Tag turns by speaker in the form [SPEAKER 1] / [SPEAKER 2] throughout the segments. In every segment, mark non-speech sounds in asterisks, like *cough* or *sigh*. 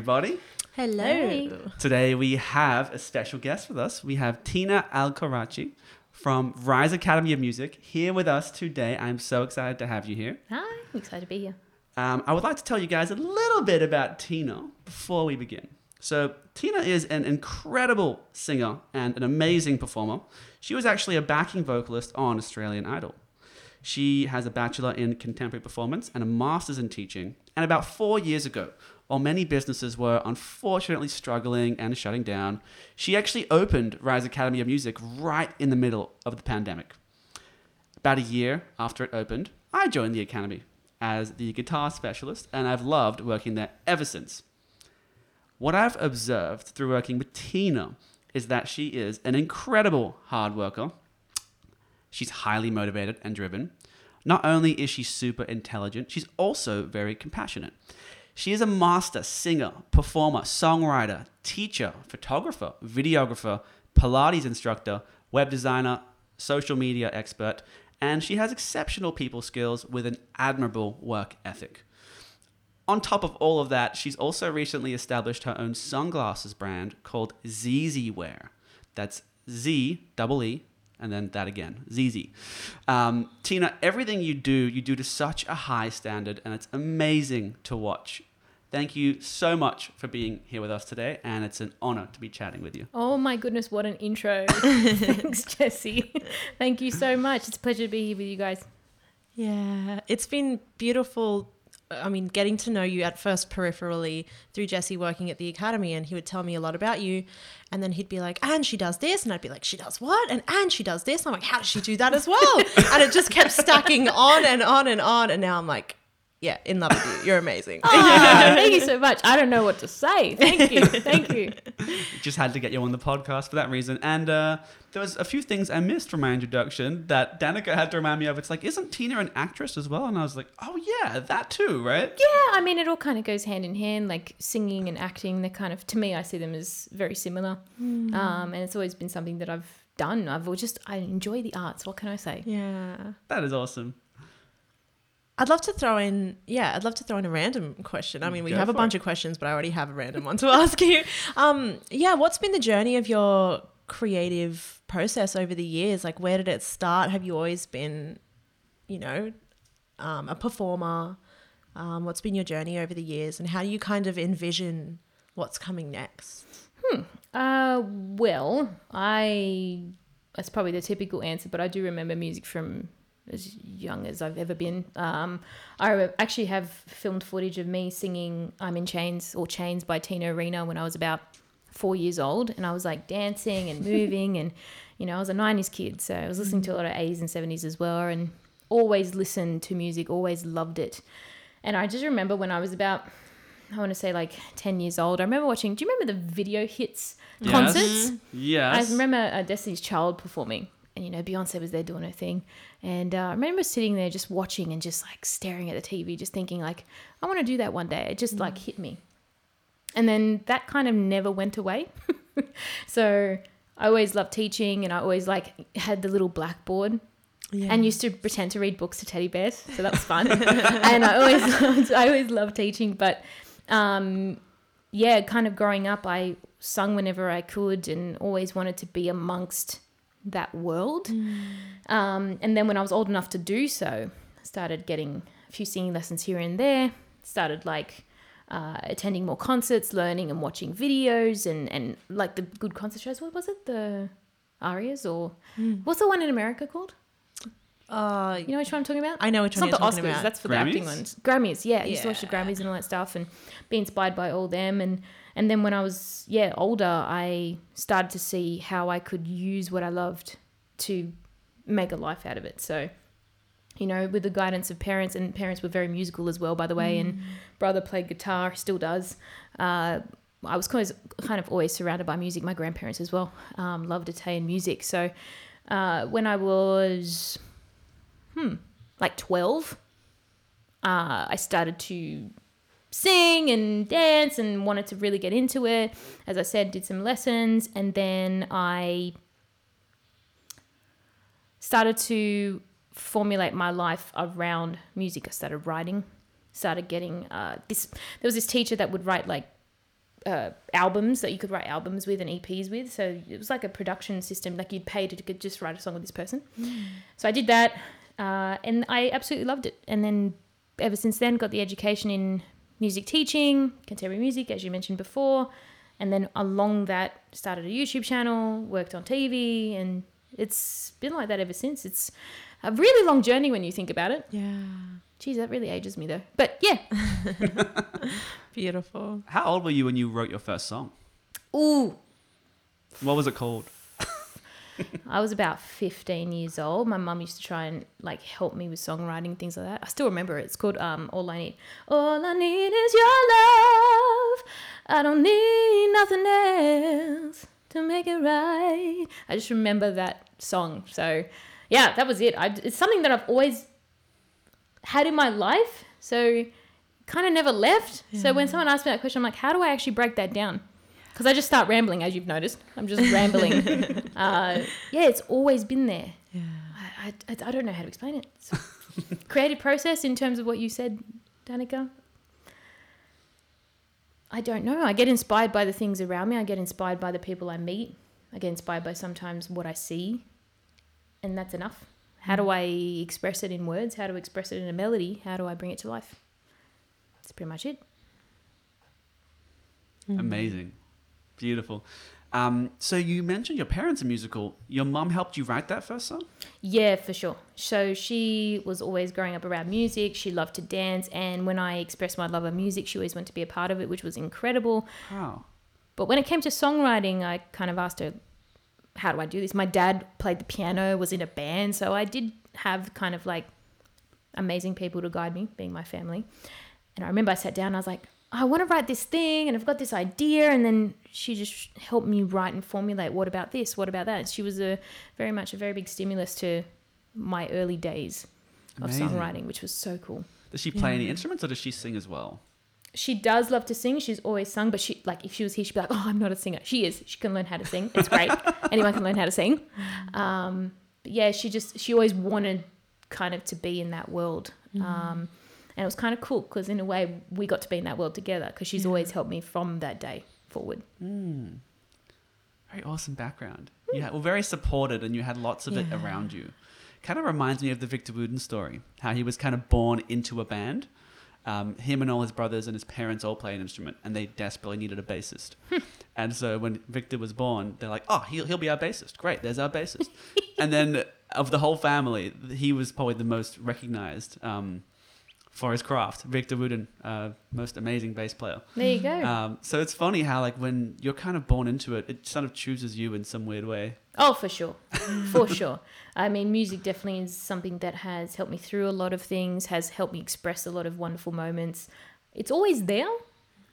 [SPEAKER 1] everybody.
[SPEAKER 2] Hello.
[SPEAKER 3] Hey.
[SPEAKER 1] Today we have a special guest with us. We have Tina Alcorace from Rise Academy of Music here with us today. I'm so excited to have you here.
[SPEAKER 3] Hi, I'm excited to be here.
[SPEAKER 1] Um, I would like to tell you guys a little bit about Tina before we begin. So, Tina is an incredible singer and an amazing performer. She was actually a backing vocalist on Australian Idol. She has a bachelor in contemporary performance and a master's in teaching. And about four years ago, while many businesses were unfortunately struggling and shutting down, she actually opened Rise Academy of Music right in the middle of the pandemic. About a year after it opened, I joined the academy as the guitar specialist, and I've loved working there ever since. What I've observed through working with Tina is that she is an incredible hard worker. She's highly motivated and driven. Not only is she super intelligent, she's also very compassionate. She is a master singer, performer, songwriter, teacher, photographer, videographer, Pilates instructor, web designer, social media expert, and she has exceptional people skills with an admirable work ethic. On top of all of that, she's also recently established her own sunglasses brand called Zeezee Wear. That's Z double E and then that again, ZZ. Um, Tina, everything you do, you do to such a high standard, and it's amazing to watch. Thank you so much for being here with us today, and it's an honor to be chatting with you.
[SPEAKER 3] Oh my goodness, what an intro. *laughs* Thanks, Jesse. Thank you so much. It's a pleasure to be here with you guys.
[SPEAKER 2] Yeah, it's been beautiful. I mean, getting to know you at first peripherally through Jesse working at the academy, and he would tell me a lot about you. And then he'd be like, and she does this. And I'd be like, she does what? And and she does this. And I'm like, how does she do that as well? *laughs* and it just kept stacking on and on and on. And now I'm like, yeah, in love with you. You're amazing.
[SPEAKER 3] Oh, *laughs* thank you so much. I don't know what to say. Thank you. Thank you. *laughs*
[SPEAKER 1] Just had to get you on the podcast for that reason. And uh, there was a few things I missed from my introduction that Danica had to remind me of. It's like, isn't Tina an actress as well? And I was like, oh yeah, that too, right?
[SPEAKER 3] Yeah, I mean, it all kind of goes hand in hand. Like singing and acting, they're kind of, to me, I see them as very similar. Um, and it's always been something that I've done. I've just, I enjoy the arts. What can I say?
[SPEAKER 2] yeah.
[SPEAKER 1] That is awesome.
[SPEAKER 2] I'd love to throw in, yeah, I'd love to throw in a random question. I mean, we
[SPEAKER 1] Go
[SPEAKER 2] have a bunch
[SPEAKER 1] it.
[SPEAKER 2] of questions, but I already have a random one to *laughs* ask you. Um, yeah, what's been the journey of your creative process over the years? Like, where did it start? Have you always been, you know, um, a performer? Um, what's been your journey over the years, and how do you kind of envision what's coming next? Hmm.
[SPEAKER 3] Uh, well, I that's probably the typical answer, but I do remember music from as young as I've ever been. Um, I actually have filmed footage of me singing "I'm in Chains" or "Chains" by Tina Arena when I was about four years old, and I was like dancing and *laughs* moving, and you know I was a '90s kid, so I was listening to a lot of '80s and '70s as well, and always listened to music, always loved it. And I just remember when I was about I want to say like 10 years old. I remember watching, do you remember the video hits concerts?
[SPEAKER 1] Yes.
[SPEAKER 3] I remember uh, Destiny's Child performing, and you know, Beyonce was there doing her thing. And uh, I remember sitting there just watching and just like staring at the TV, just thinking, like, I want to do that one day. It just like hit me. And then that kind of never went away. *laughs* so I always loved teaching, and I always like had the little blackboard
[SPEAKER 2] Yeah.
[SPEAKER 3] and used to pretend to read books to teddy bears, so that was fun. *laughs* and I always loved, I always loved teaching, but um, yeah, kind of growing up, I sung whenever I could, and always wanted to be amongst that world. Um, and then when I was old enough to do so, I started getting a few singing lessons here and there. Started like uh, attending more concerts, learning and watching videos, and and like the good concert shows. What was it? The ARIAs or what's the one in America called?
[SPEAKER 2] uh,
[SPEAKER 3] You know which one I'm talking about?
[SPEAKER 2] I know which
[SPEAKER 3] It's
[SPEAKER 2] one
[SPEAKER 3] not
[SPEAKER 2] you're
[SPEAKER 3] the
[SPEAKER 2] talking
[SPEAKER 3] Oscars.
[SPEAKER 2] about.
[SPEAKER 3] That's for the acting ones. Grammys, yeah. I used to watch the Grammys and all that stuff, and be inspired by all them. And and then when I was yeah older, I started to see how I could use what I loved to make a life out of it. So, you know, with the guidance of parents, and parents were very musical as well, by the way. And brother played guitar, still does. Uh, I was kind of, kind of always surrounded by music. My grandparents as well um, loved Italian music. So uh, when I was, hmm, like 12, uh, I started to sing and dance and wanted to really get into it. As I said, did some lessons and then I started to formulate my life around music. I started writing, started getting uh, this. There was this teacher that would write like uh, albums that you could write albums with and EPs with. So it was like a production system. Like you'd pay to just write a song with this person. So I did that, uh, and I absolutely loved it. And then ever since then, got the education in music teaching, contemporary music, as you mentioned before. And then along that, started a YouTube channel, worked on TV, and it's been like that ever since. It's a really long journey when you think about it.
[SPEAKER 2] Yeah.
[SPEAKER 3] Geez, that really ages me though. But yeah. *laughs*
[SPEAKER 2] Beautiful.
[SPEAKER 1] How old were you when you wrote your first song?
[SPEAKER 3] Ooh,
[SPEAKER 1] What was it called? *laughs*
[SPEAKER 3] I was about 15 years old. My mum used to try and like help me with songwriting, things like that. I still remember it. It's called um, All I Need. All I need is your love. I don't need nothing else to make it right. I just remember that song. So, yeah, that was it. I, it's something that I've always had in my life. So, kind of never left. So, when someone asks me that question, I'm like, how do I actually break that down? Because I just start rambling, as you've noticed. I'm just rambling. *laughs* uh, yeah, it's always been there.
[SPEAKER 2] Yeah.
[SPEAKER 3] I, I, I don't know how to explain it. It's creative process in terms of what you said, Danica. I don't know. I get inspired by the things around me. I get inspired by the people I meet. I get inspired by sometimes what I see, and that's enough. How do I express it in words? How do I express it in a melody? How do I bring it to life? That's pretty much it.
[SPEAKER 1] Amazing. Beautiful. Um, so you mentioned your parents are musical. Your mum helped you write that first song?
[SPEAKER 3] Yeah, for sure. So she was always growing up around music. She loved to dance. And when I expressed my love of music, she always wanted to be a part of it, which was incredible.
[SPEAKER 1] Wow.
[SPEAKER 3] But when it came to songwriting, I kind of asked her, how do I do this? My dad played the piano, was in a band. So I did have kind of like amazing people to guide me, being my family. And I remember I sat down I was like, I want to write this thing and I've got this idea. And then she just helped me write and formulate what about this? What about that? She was a very much a very big stimulus to my early days
[SPEAKER 1] Amazing.
[SPEAKER 3] of songwriting, which was so cool.
[SPEAKER 1] Does she play any instruments or does she sing as well?
[SPEAKER 3] She does love to sing. She's always sung, but she like if she was here, she'd be like, "Oh, I'm not a singer." She is. She can learn how to sing. It's great. *laughs* Anyone can learn how to sing. Um, but yeah, she just she always wanted kind of to be in that world. Um, and it was kind of cool because in a way we got to be in that world together because she's always helped me from that day forward.
[SPEAKER 1] Very awesome background. You had, were very supported and you had lots of it around you. Kind of reminds me of the Victor Wooten story, how he was kind of born into a band. Um, him and all his brothers and his parents all play an instrument, and they desperately needed a bassist. and so when Victor was born, they're like, "Oh, he'll he'll be our bassist. Great, there's our bassist." *laughs* and then of the whole family, he was probably the most recognized um, for his craft. Victor Wooten, uh, most amazing bass player.
[SPEAKER 3] There you go.
[SPEAKER 1] Um, so it's funny how like when you're kind of born into it, it sort of chooses you in some weird way.
[SPEAKER 3] Oh, for sure. *laughs* for sure. I mean, music definitely is something that has helped me through a lot of things, has helped me express a lot of wonderful moments. It's always there.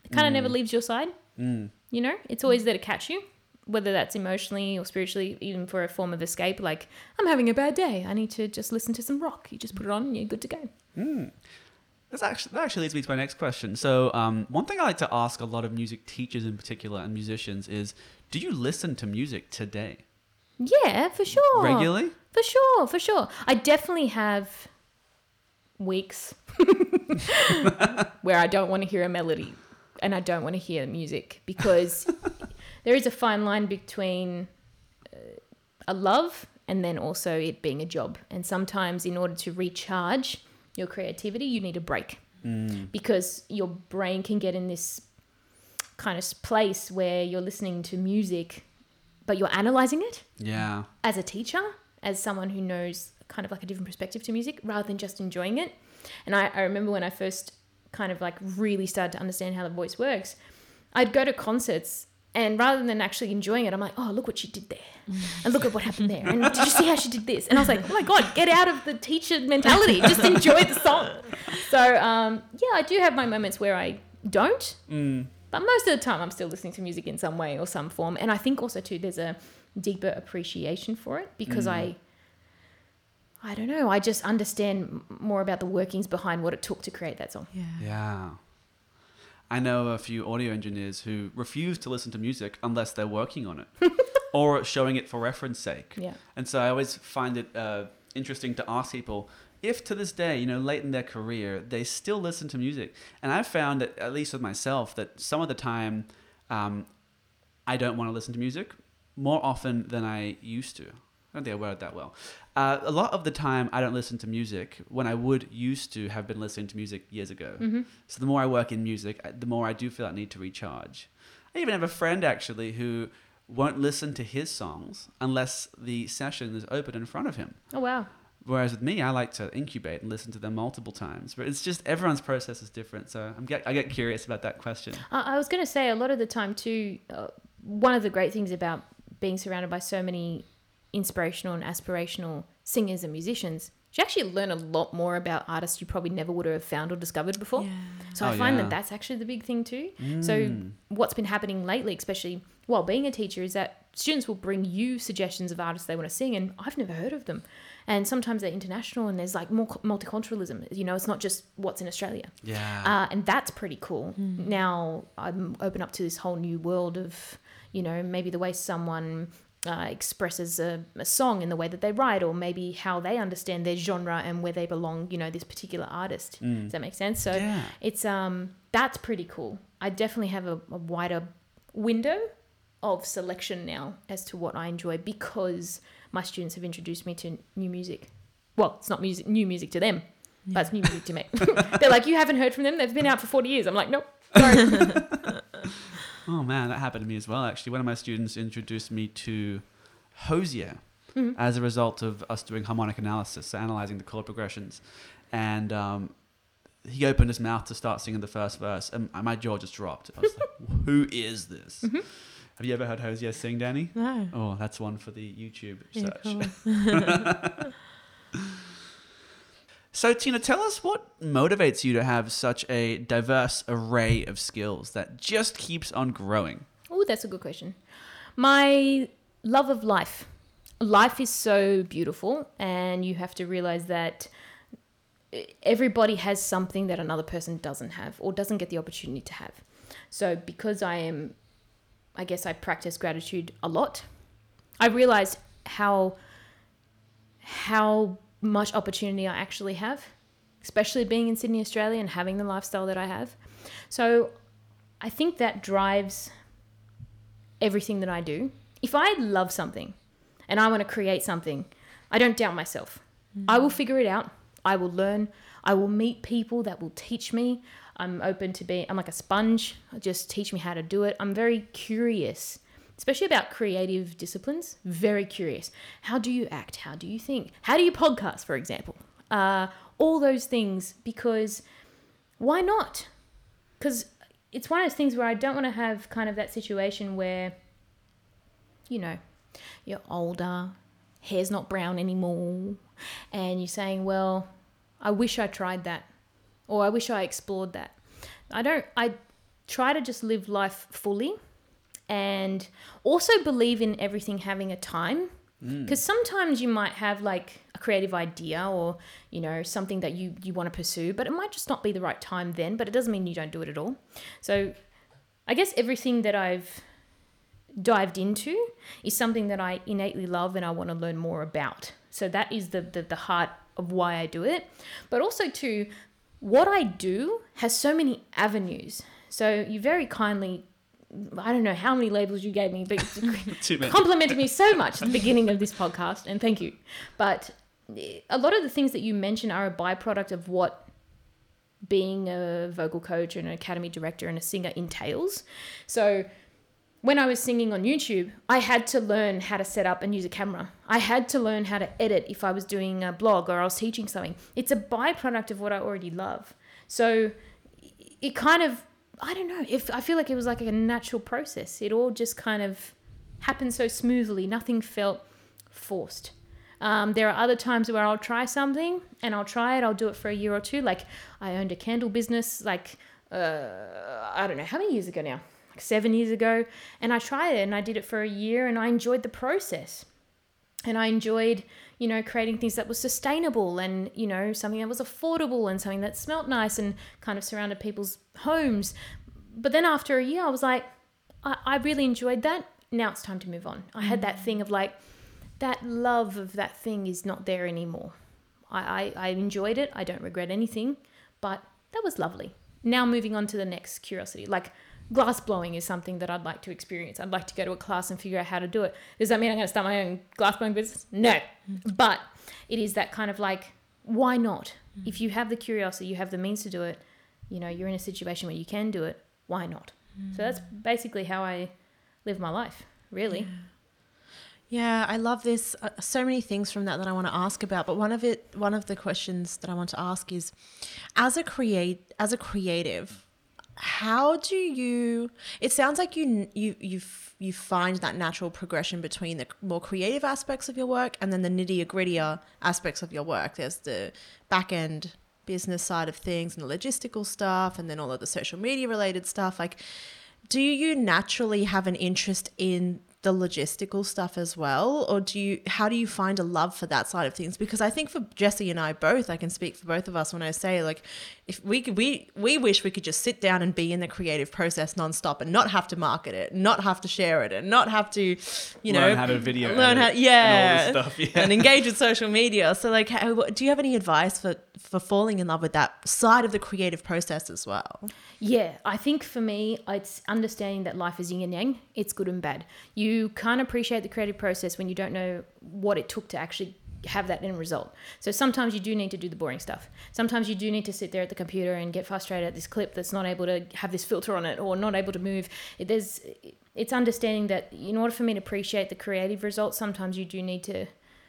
[SPEAKER 3] It kind of never leaves your side.
[SPEAKER 1] Mm.
[SPEAKER 3] You know, it's always there to catch you, whether that's emotionally or spiritually, even for a form of escape. Like, I'm having a bad day. I need to just listen to some rock. You just put it on and you're good to go.
[SPEAKER 1] That's actually, that actually leads me to my next question. So um, one thing I like to ask a lot of music teachers in particular and musicians is, do you listen to music today
[SPEAKER 3] Yeah, for sure.
[SPEAKER 1] regularly?
[SPEAKER 3] For sure, for sure. I definitely have weeks *laughs* where I don't want to hear a melody and I don't want to hear music because *laughs* there is a fine line between uh, a love and then also it being a job. And sometimes, in order to recharge your creativity, you need a break mm. because your brain can get in this kind of place where you're listening to music, but you're analyzing it
[SPEAKER 1] Yeah.
[SPEAKER 3] as a teacher, as someone who knows kind of like a different perspective to music rather than just enjoying it. And I, I remember when I first kind of like really started to understand how the voice works, I'd go to concerts and rather than actually enjoying it, I'm like, oh, look what she did there. *laughs* And look at what happened there. And did you see how she did this? And I was like, oh my God, get out of the teacher mentality. Just enjoy the song. So, um, yeah, I do have my moments where I don't. But most of the time, I'm still listening to music in some way or some form. And I think also, too, there's a deeper appreciation for it because I, I don't know, I just understand more about the workings behind what it took to create that song.
[SPEAKER 2] Yeah.
[SPEAKER 1] Yeah. I know a few audio engineers who refuse to listen to music unless they're working on it *laughs* or showing it for reference sake.
[SPEAKER 3] Yeah.
[SPEAKER 1] And so I always find it uh, interesting to ask people if to this day, you know, late in their career, they still listen to music. And I've found that, at least with myself, that some of the time um, I don't want to listen to music more often than I used to. I don't think I worded that well. Uh, a lot of the time, I don't listen to music when I would used to have been listening to music years ago.
[SPEAKER 3] Mm-hmm.
[SPEAKER 1] So the more I work in music, the more I do feel I need to recharge. I even have a friend actually who won't listen to his songs unless the session is open in front of him.
[SPEAKER 3] Oh wow.
[SPEAKER 1] Whereas with me, I like to incubate and listen to them multiple times. But it's just everyone's process is different. So I'm get, I get curious about that question.
[SPEAKER 3] I I was going to say a lot of the time too. Uh, one of the great things about being surrounded by so many inspirational and aspirational singers and musicians, is you actually learn a lot more about artists you probably never would have found or discovered before.
[SPEAKER 2] Yeah.
[SPEAKER 3] So
[SPEAKER 1] Oh,
[SPEAKER 3] I find
[SPEAKER 1] yeah.
[SPEAKER 3] that that's actually the big thing too. So
[SPEAKER 1] Mm.
[SPEAKER 3] what's been happening lately, especially while being a teacher, is that students will bring you suggestions of artists they want to sing, and I've never heard of them. And sometimes they're international, and there's like more multiculturalism. You know, it's not just what's in Australia.
[SPEAKER 1] Yeah.
[SPEAKER 3] Uh, and that's pretty cool. Now I'm open up to this whole new world of, you know, maybe the way someone uh, expresses a, a song in the way that they write, or maybe how they understand their genre and where they belong. You know, this particular artist. Does that make sense? So
[SPEAKER 1] yeah.
[SPEAKER 3] it's um that's pretty cool. I definitely have a, a wider window of selection now as to what I enjoy because my students have introduced me to new music. Well, it's not music, new music to them, but it's new music to me. *laughs* They're like, you haven't heard from them? They've been out for 40 years. I'm like, nope. Sorry. *laughs*
[SPEAKER 1] Oh man, that happened to me as well. Actually, one of my students introduced me to Hozier as a result of us doing harmonic analysis, so analyzing the chord progressions, and um, he opened his mouth to start singing the first verse, and my jaw just dropped. I was like, *laughs* "Who is this?" Have you ever heard Hozier sing, Danny?
[SPEAKER 2] No.
[SPEAKER 1] Oh, that's one for the YouTube
[SPEAKER 2] Yeah,
[SPEAKER 1] search.
[SPEAKER 2] cool. *laughs* *laughs*
[SPEAKER 1] So, Tina, tell us what motivates you to have such a diverse array of skills that just keeps on growing.
[SPEAKER 3] Oh, that's a good question. My love of life. Life is so beautiful, and you have to realize that eh, everybody has something that another person doesn't have or doesn't get the opportunity to have. So, because I am, I guess I practice gratitude a lot, I realized how how much opportunity I actually have, especially being in Sydney, Australia, and having the lifestyle that I have. So, I think that drives everything that I do. If I love something and I want to create something, I don't doubt myself. Mm. I will figure it out. I will learn. I will meet people that will teach me. I'm open to be, I'm like a sponge. Just teach me how to do it. I'm very curious, especially about creative disciplines. Very curious. How do you act? How do you think? How do you podcast, for example? Uh, all those things because why not? Because it's one of those things where I don't want to have kind of that situation where, you know, you're older, hair's not brown anymore, and you're saying, well, I wish I tried that, or I wish I explored that. I don't, I try to just live life fully and also believe in everything having a time. Mm. Because sometimes you might have like a creative idea or, you know, something that you, you want to pursue, but it might just not be the right time then, but it doesn't mean you don't do it at all. So I guess everything that I've dived into is something that I innately love and I want to learn more about. So that is the, the, the heart of why I do it. But also, too, what I do has so many avenues. So you very kindly, I don't know how many labels you gave me, but *laughs* complimented me so much at the beginning of this podcast, and thank you. But eh, a lot of the things that you mention are a byproduct of what being a vocal coach and an academy director and a singer entails. So when I was singing on YouTube, I had to learn how to set up and use a camera. I had to learn how to edit if I was doing a blog or I was teaching something. It's a byproduct of what I already love. So it kind of, I don't know, if I feel like it was like a natural process. It all just kind of happened so smoothly. Nothing felt forced. Um, there are other times where I'll try something and I'll try it. I'll do it for a year or two. Like I owned a candle business, like uh, I don't know how many years ago now, like seven years ago, and I tried it and I did it for a year and I enjoyed the process, and I enjoyed you know creating things that was sustainable and you know something that was affordable and something that smelt nice and kind of surrounded people's homes. But then after a year, I was like, I, I really enjoyed that. Now it's time to move on. I had that mm. thing of like that love of that thing is not there anymore. I, I, I enjoyed it. I don't regret anything, but that was lovely. Now moving on to the next curiosity. Like glass blowing is something that I'd like to experience. I'd like to go to a class and figure out how to do it. Does that mean I'm going to start my own glass blowing business? No. But it is that kind of like, why not? If you have the curiosity, you have the means to do it, you know, you're in a situation where you can do it, why not? So that's basically how I live my life, really.
[SPEAKER 2] Yeah, I love this. Uh, so many things from that that I want to ask about, but one of it, one of the questions that I want to ask is, as a create, as a creative, how do you? It sounds like you you you you find that natural progression between the more creative aspects of your work and then the nitty grittier aspects of your work. There's the back end business side of things and the logistical stuff, and then all of the social media related stuff. Like, do you naturally have an interest in the logistical stuff as well or do you how do you find a love for that side of things because i think for jesse and i both i can speak for both of us when i say like if we could we we wish we could just sit down and be in the creative process nonstop and not have to market it not have to share it and not have to you know
[SPEAKER 1] learn how to video
[SPEAKER 2] learn how yeah
[SPEAKER 1] and all this stuff. *laughs* Yeah.
[SPEAKER 2] and engage with social media so like how, do you have any advice for for falling in love with that side of the creative process as well
[SPEAKER 3] Yeah, I think for me, it's understanding that life is yin and yang. It's good and bad. You can't appreciate the creative process when you don't know what it took to actually have that end result. So sometimes you do need to do the boring stuff. Sometimes you do need to sit there at the computer and get frustrated at this clip that's not able to have this filter on it or not able to move. There's, it's understanding that in order for me to appreciate the creative results, sometimes you do need to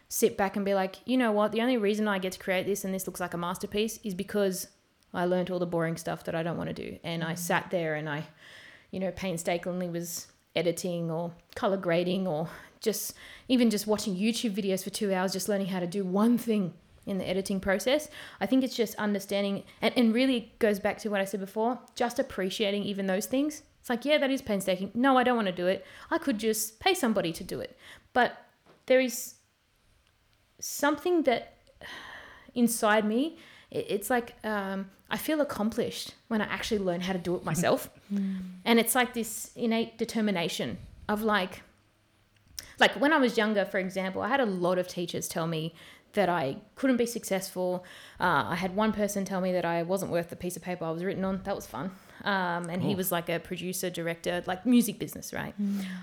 [SPEAKER 3] sit back and be like, you know what, the only reason I get to create this and this looks like a masterpiece is because I learned all the boring stuff that I don't want to do. And I mm. sat there and I, you know, painstakingly was editing or color grading or just even just watching YouTube videos for two hours, just learning how to do one thing in the editing process. I think it's just understanding and, and really goes back to what I said before, just appreciating even those things. It's like, yeah, that is painstaking. No, I don't want to do it. I could just pay somebody to do it. But there is something that inside me it's like um, i feel accomplished when i actually learn how to do it myself. *laughs* And it's like this innate determination of like like when i was younger for example i had a lot of teachers tell me that i couldn't be successful. Uh, i had one person tell me that i wasn't worth the piece of paper i was written on. That was fun. Um, and he
[SPEAKER 1] Oh.
[SPEAKER 3] was like a producer director like music business right?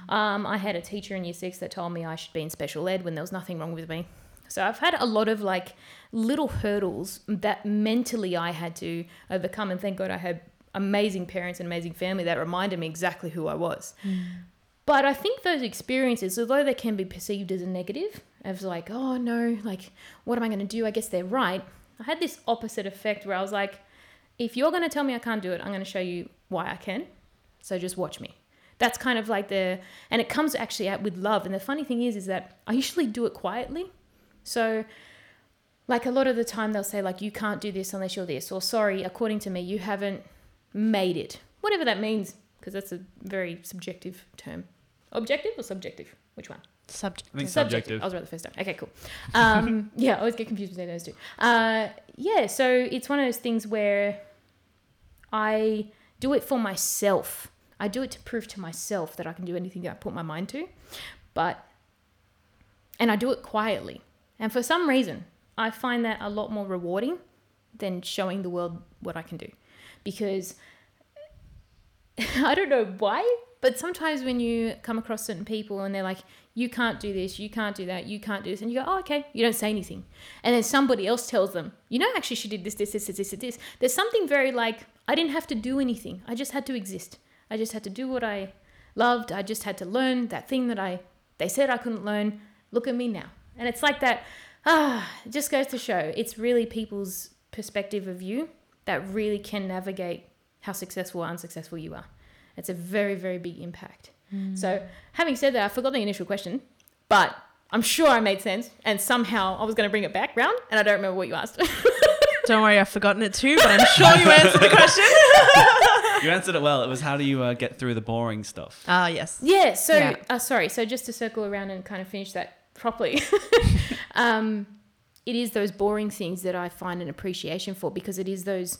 [SPEAKER 3] Um, i had a teacher in year six that told me i should be in special ed when there was nothing wrong with me so I've had a lot of like little hurdles that mentally I had to overcome. And thank God I had amazing parents and amazing family that reminded me exactly who I was. Hmm. But I think those experiences, although they can be perceived as a negative, as like, oh no, like, what am I going to do? I guess they're right. I had this opposite effect where I was like, if you're going to tell me I can't do it, I'm going to show you why I can. So just watch me. That's kind of like the, and it comes actually out with love. And the funny thing is, is that I usually do it quietly. So, like a lot of the time, they'll say, like, you can't do this unless you're this, or sorry, according to me, you haven't made it. Whatever that means, because that's a very subjective term. Objective or subjective? Which one?
[SPEAKER 2] subject
[SPEAKER 1] I think subjective.
[SPEAKER 3] I was right the first time. Okay, cool. Um, *laughs* yeah, I always get confused between those two. Uh, yeah, so it's one of those things where I do it for myself. I do it to prove to myself that I can do anything that I put my mind to. But, and I do it quietly. And for some reason, I find that a lot more rewarding than showing the world what I can do. Because *laughs* I don't know why, but sometimes when you come across certain people and they're like, you can't do this, you can't do that, you can't do this, and you go, oh, okay, you don't say anything. And then somebody else tells them, you know, actually, she did this, this, this, this, this, this. There's something very like, I didn't have to do anything, I just had to exist. I just had to do what I loved, I just had to learn that thing that I, they said I couldn't learn. Look at me now. And it's like that, ah, it just goes to show it's really people's perspective of you that really can navigate how successful or unsuccessful you are. It's a very, very big impact. So, having said that, I forgot the initial question, but I'm sure I made sense. And somehow I was going to bring it back round, and I don't remember what you asked. *laughs*
[SPEAKER 2] don't worry i've forgotten it too but i'm sure you answered the question *laughs*
[SPEAKER 1] You answered it well. It was how do you uh, get through the boring stuff?
[SPEAKER 2] ah yes
[SPEAKER 3] yeah. So,
[SPEAKER 2] Yeah.
[SPEAKER 3] Uh, sorry. So, just to circle around and kind of finish that properly, *laughs* um, it is those boring things that I find an appreciation for because it is those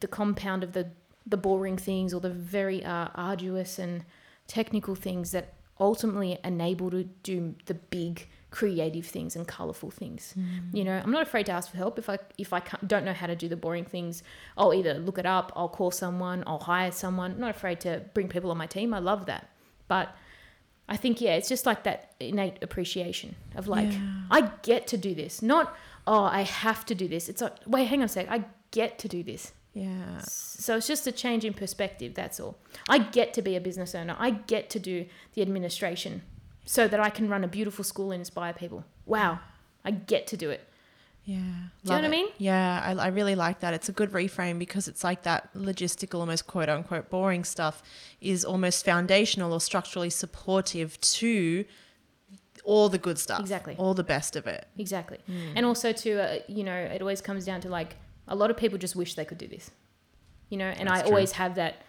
[SPEAKER 3] the compound of the the boring things or the very uh, arduous and technical things that ultimately enable to do the big creative things and colorful things. You know, I'm not afraid to ask for help if I if I don't know how to do the boring things. I'll either look it up, I'll call someone, I'll hire someone. I'm not afraid to bring people on my team. I love that. But I think yeah, it's just like that innate appreciation of like
[SPEAKER 2] Yeah.
[SPEAKER 3] I get to do this, not oh I have to do this. It's like wait, hang on a sec, I get to do this.
[SPEAKER 2] Yeah.
[SPEAKER 3] So it's just a change in perspective. That's all. I get to be a business owner. I get to do the administration so that I can run a beautiful school and inspire people. Wow, I get to do it.
[SPEAKER 2] Yeah.
[SPEAKER 3] Do you know
[SPEAKER 2] Love
[SPEAKER 3] what I mean?
[SPEAKER 2] Yeah, I, I really like that. It's a good reframe because it's like that logistical, almost quote unquote boring stuff is almost foundational or structurally supportive to all the good stuff.
[SPEAKER 3] Exactly.
[SPEAKER 2] All the best of it.
[SPEAKER 3] Exactly. And also to uh, you know, it always comes down to like a lot of people just wish they could do this. You know, and
[SPEAKER 1] That's
[SPEAKER 3] I
[SPEAKER 1] true.
[SPEAKER 3] always have that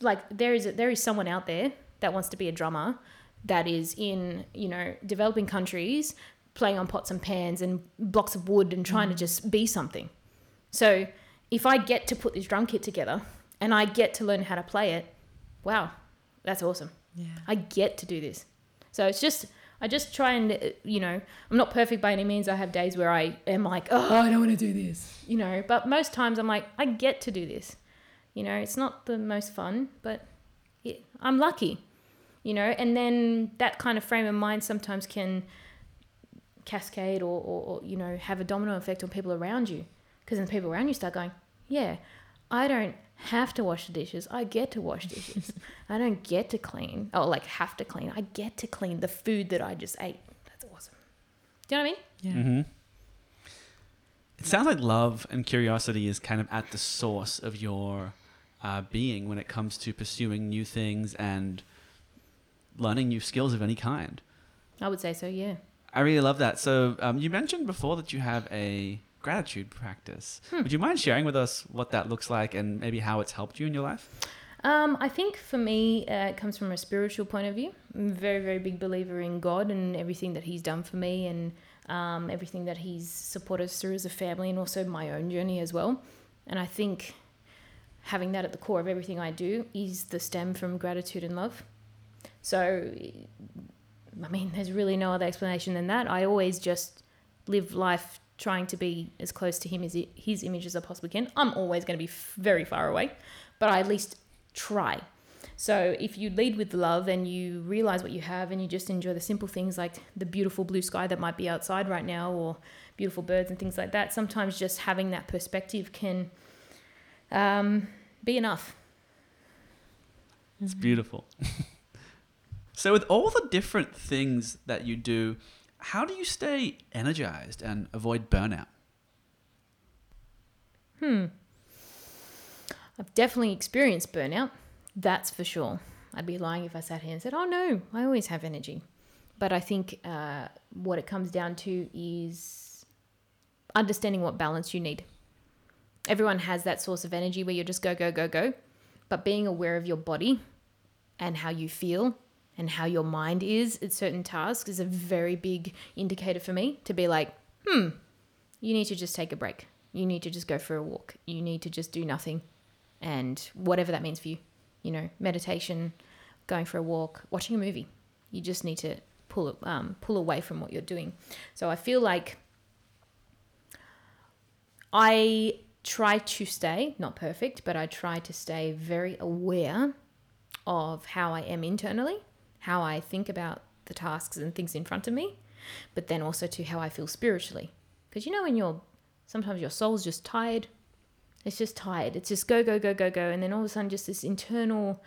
[SPEAKER 3] like there is a, there is someone out there that wants to be a drummer that is in, you know, developing countries playing on pots and pans and blocks of wood and trying to just be something. So, if I get to put this drum kit together and I get to learn how to play it, wow, that's awesome.
[SPEAKER 2] Yeah.
[SPEAKER 3] I get to do this. So it's just, I just try and, uh, you know, I'm not perfect by any means. I have days where I am like, oh, I don't want to do this, you know, but most times I'm like, I get to do this. You know, it's not the most fun, but it, I'm lucky, you know, and then that kind of frame of mind sometimes can cascade or, or, or you know, have a domino effect on people around you. Because then the people around you start going, yeah, I don't have to wash the dishes. I get to wash dishes. *laughs* I don't get to clean. Oh, like have to clean. I get to clean the food that I just ate. That's awesome. Do you know what I mean?
[SPEAKER 2] Yeah.
[SPEAKER 1] mm-hmm. It sounds like love and curiosity is kind of at the source of your uh, being when it comes to pursuing new things and learning new skills of any kind.
[SPEAKER 3] I would say so, yeah.
[SPEAKER 1] I really love that. So um, you mentioned before that you have a gratitude practice. Would you mind sharing with us what that looks like and maybe how it's helped you in your life?
[SPEAKER 3] Um, I think for me, uh, it comes from a spiritual point of view. I'm a very, very big believer in God and everything that He's done for me and um, everything that He's supported us through as a family and also my own journey as well. And I think having that at the core of everything I do is the stem from gratitude and love. So, I mean, there's really no other explanation than that. I always just live life trying to be as close to him as his image as I possibly can. I'm always going to be f- very far away, but I at least try. So if you lead with love and you realize what you have and you just enjoy the simple things like the beautiful blue sky that might be outside right now or beautiful birds and things like that, sometimes just having that perspective can um, be enough.
[SPEAKER 1] It's beautiful. *laughs* so, with all the different things that you do, how do you stay energized and avoid burnout?
[SPEAKER 3] Hmm. I've definitely experienced burnout. That's for sure. I'd be lying if I sat here and said, oh no, I always have energy. But I think uh, what it comes down to is understanding what balance you need. Everyone has that source of energy where you just go, go, go, go. But being aware of your body and how you feel and how your mind is at certain tasks is a very big indicator for me to be like, hmm, you need to just take a break. You need to just go for a walk. You need to just do nothing. And whatever that means for you, you know, meditation, going for a walk, watching a movie. You just need to pull um, pull away from what you're doing. So I feel like I try to stay not perfect, but I try to stay very aware of how I am internally, how I think about the tasks and things in front of me, but then also to how I feel spiritually. Because you know, when you're sometimes your soul's just tired, it's just tired. It's just go, go, go, go, go. And then all of a sudden, just this internal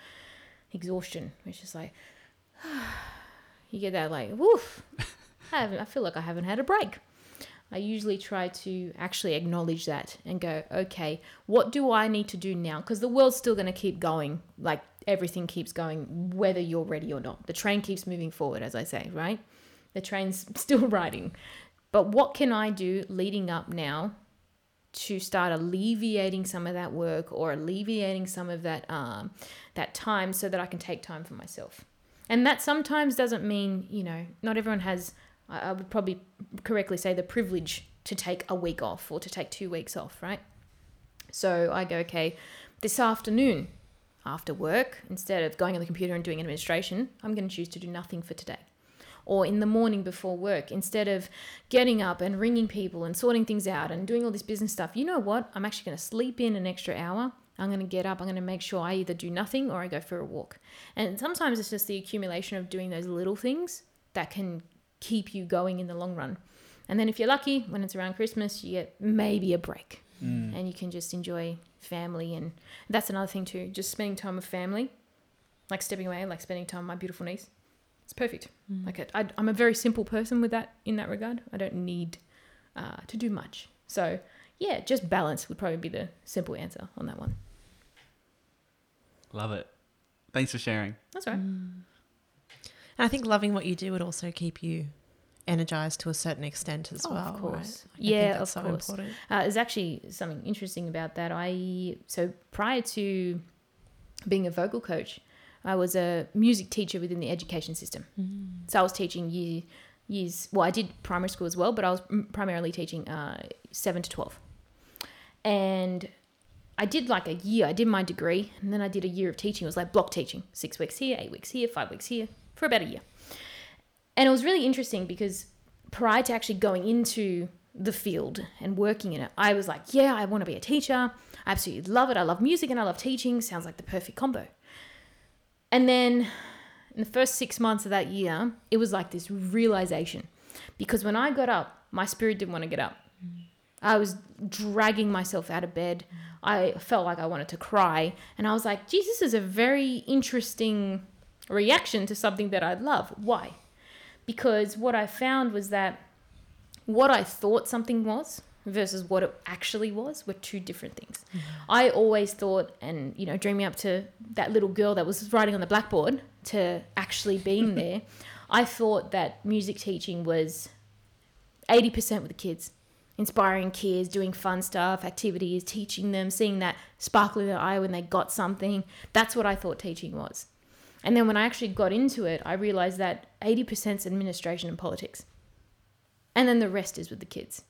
[SPEAKER 3] exhaustion, which is like, *sighs* you get that, like, woof. I, I feel like I haven't had a break. I usually try to actually acknowledge that and go, okay, what do I need to do now? Because the world's still going to keep going. Like everything keeps going, whether you're ready or not. The train keeps moving forward, as I say, right? The train's *laughs* still riding. But what can I do leading up now to start alleviating some of that work or alleviating some of that um, that time so that I can take time for myself? And that sometimes doesn't mean, you know, not everyone has, I would probably correctly say, the privilege to take a week off or to take two weeks off, right? So I go, okay, this afternoon, after work, instead of going on the computer and doing administration, I'm going to choose to do nothing for today. Or in the morning before work, instead of getting up and ringing people and sorting things out and doing all this business stuff, you know what? I'm actually going to sleep in an extra hour. I'm going to get up. I'm going to make sure I either do nothing or I go for a walk. And sometimes it's just the accumulation of doing those little things that can keep you going in the long run. And then if you're lucky, when it's around Christmas, you get maybe a break
[SPEAKER 1] Mm.
[SPEAKER 3] and you can just enjoy family. And that's another thing too, just spending time with family, like stepping away, like spending time with my beautiful niece. It's perfect. Like I, I'm a very simple person with that in that regard. I don't need uh, to do much. So yeah, just balance would probably be the simple answer on that one.
[SPEAKER 1] Love it. Thanks for sharing.
[SPEAKER 3] That's all right.
[SPEAKER 2] And I think loving what you do would also keep you energized to a certain extent as
[SPEAKER 3] Oh,
[SPEAKER 2] well.
[SPEAKER 3] of
[SPEAKER 2] right?
[SPEAKER 3] course.
[SPEAKER 2] Think
[SPEAKER 3] Yeah,
[SPEAKER 2] that's
[SPEAKER 3] of
[SPEAKER 2] so
[SPEAKER 3] course.
[SPEAKER 2] important.
[SPEAKER 3] Uh, there's actually something interesting about that. I so prior to being a vocal coach, I was a music teacher within the education system. So I was teaching year years. Well, I did primary school as well, but I was primarily teaching uh, seven to twelve. And I did like a year. I did my degree, and then I did a year of teaching. It was like block teaching, six weeks here, eight weeks here, five weeks here, for about a year. And it was really interesting because prior to actually going into the field and working in it, I was like, yeah, I want to be a teacher. I absolutely love it. I love music and I love teaching. Sounds like the perfect combo. And then in the first six months of that year, it was like this realization because when I got up, my spirit didn't want to get up. I was dragging myself out of bed. I felt like I wanted to cry. And I was like, this is a very interesting reaction to something that I love. Why? Because what I found was that what I thought something was versus what it actually was were two different things. Mm-hmm. I always thought, and you know, dreaming up to that little girl that was writing on the blackboard to actually being *laughs* there, I thought that music teaching was 80% with the kids, inspiring kids, doing fun stuff, activities, teaching them, seeing that sparkle in their eye when they got something. That's what I thought teaching was. And then when I actually got into it, I realized that 80% is administration and politics. And then the rest is with the kids.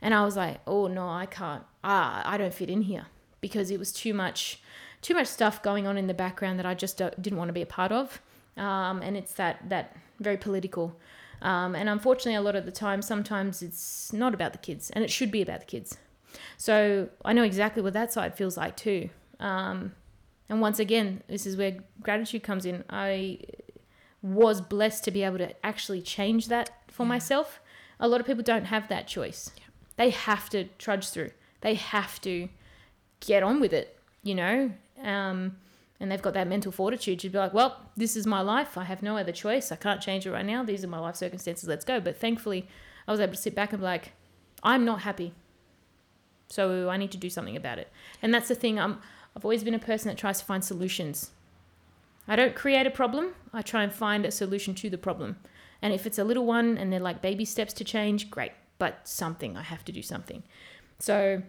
[SPEAKER 3] And I was like, oh no, I can't. Ah, I don't fit in here because it was too much, too much stuff going on in the background that I just didn't want to be a part of. Um, and it's that that very political. Um, and unfortunately, a lot of the time, sometimes it's not about the kids, and it should be about the kids. So I know exactly what that side feels like too. Um, and once again, this is where gratitude comes in. I was blessed to be able to actually change that for myself. A lot of people don't have that choice. They have to trudge through. They have to get on with it, you know. Um, and they've got that mental fortitude to be like, well, this is my life. I have no other choice. I can't change it right now. These are my life circumstances. Let's go. But thankfully, I was able to sit back and be like, I'm not happy. So I need to do something about it. And that's the thing. I'm, I've always been a person that tries to find solutions. I don't create a problem. I try and find a solution to the problem. And if it's a little one and they're like baby steps to change, great. But something, I have to do something. So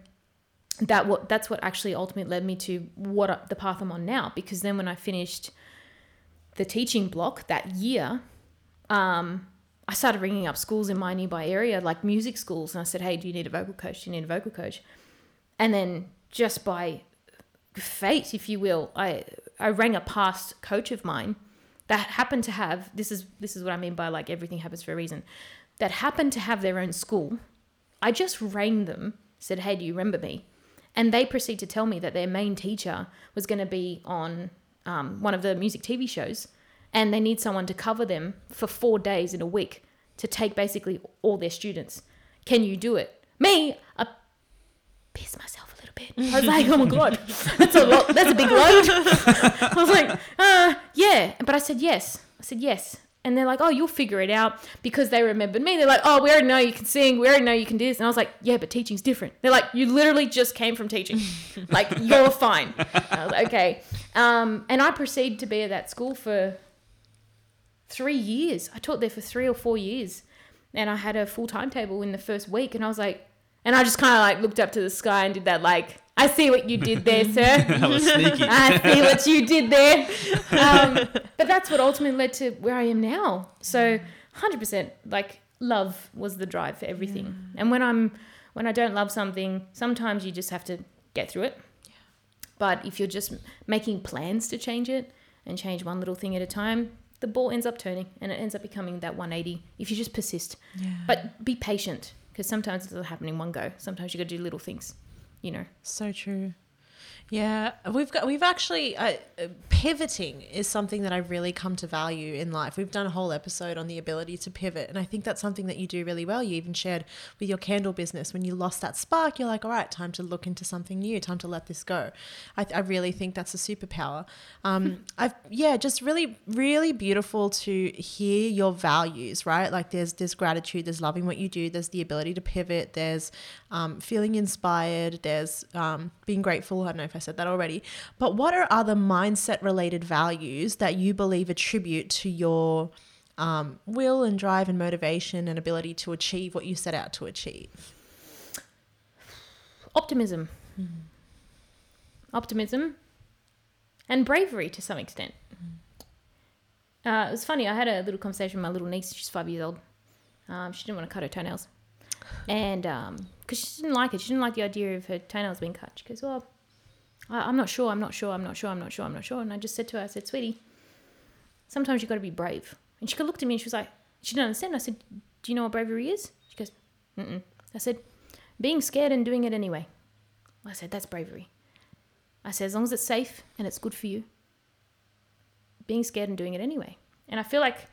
[SPEAKER 3] that what that's what actually ultimately led me to what the path I'm on now. Because then when I finished the teaching block that year, um, I started ringing up schools in my nearby area, like music schools, and I said, "Hey, do you need a vocal coach? Do you need a vocal coach?" And then just by fate, if you will, I I rang a past coach of mine that happened to have this is this is what I mean by like everything happens for a reason. That happened to have their own school. I just rang them, said, "Hey, do you remember me?" And they proceed to tell me that their main teacher was going to be on um, one of the music TV shows, and they need someone to cover them for four days in a week to take basically all their students. Can you do it? Me, I pissed myself I was like, oh my god, that's a lot. That's a big load. *laughs* I was like, uh, yeah, but I said yes. I said yes. And they're like, oh, you'll figure it out because they remembered me. They're like, oh, we already know you can sing. We already know you can do this. And I was like, yeah, but teaching's different. They're like, you literally just came from teaching. *laughs* like, you're fine. I was like, okay. Um, and I proceeded to be at that school for three years. I taught there for three or four years. And I had a full timetable in the first week. And I was like, and I just kind of like looked up to the sky and did that, like, I see what you did there, sir. *laughs*
[SPEAKER 1] that was sneaky. *laughs*
[SPEAKER 3] I see what you did there. *laughs* Um, but that's what ultimately led to where I am now. So, hundred percent, like love was the drive for everything. And when I'm when I don't love something, sometimes you just have to get through it. But if you're just making plans to change it and change one little thing at a time, the ball ends up turning and it ends up becoming that 180 if you just persist.
[SPEAKER 2] Yeah.
[SPEAKER 3] But be patient because sometimes it doesn't happen in one go. Sometimes you got to do little things, you know.
[SPEAKER 2] So true. Yeah, we've got we've actually uh, pivoting is something that I've really come to value in life. We've done a whole episode on the ability to pivot, and I think that's something that you do really well. You even shared with your candle business when you lost that spark. You're like, all right, time to look into something new. Time to let this go. I, I really think that's a superpower. Um, *laughs* I've yeah, just really really beautiful to hear your values. Right, like there's there's gratitude, there's loving what you do, there's the ability to pivot, there's um, feeling inspired, there's um, being grateful. I don't know if I said that already. But what are other mindset related values that you believe attribute to your um, will and drive and motivation and ability to achieve what you set out to achieve?
[SPEAKER 3] Optimism. Optimism and bravery to some extent. Uh, it was funny. I had a little conversation with my little niece. She's five years old. Um, she didn't want to cut her toenails. And because she didn't like it, she didn't like the idea of her toenails being cut. She goes, Well, I'm not sure, I'm not sure, I'm not sure, I'm not sure, I'm not sure. And I just said to her, I said, Sweetie, sometimes you've got to be brave. And she looked at me and she was like, She didn't understand. I said, Do you know what bravery is? She goes, Mm-mm. I said, Being scared and doing it anyway. I said, That's bravery. I said, As long as it's safe and it's good for you, being scared and doing it anyway. And I feel like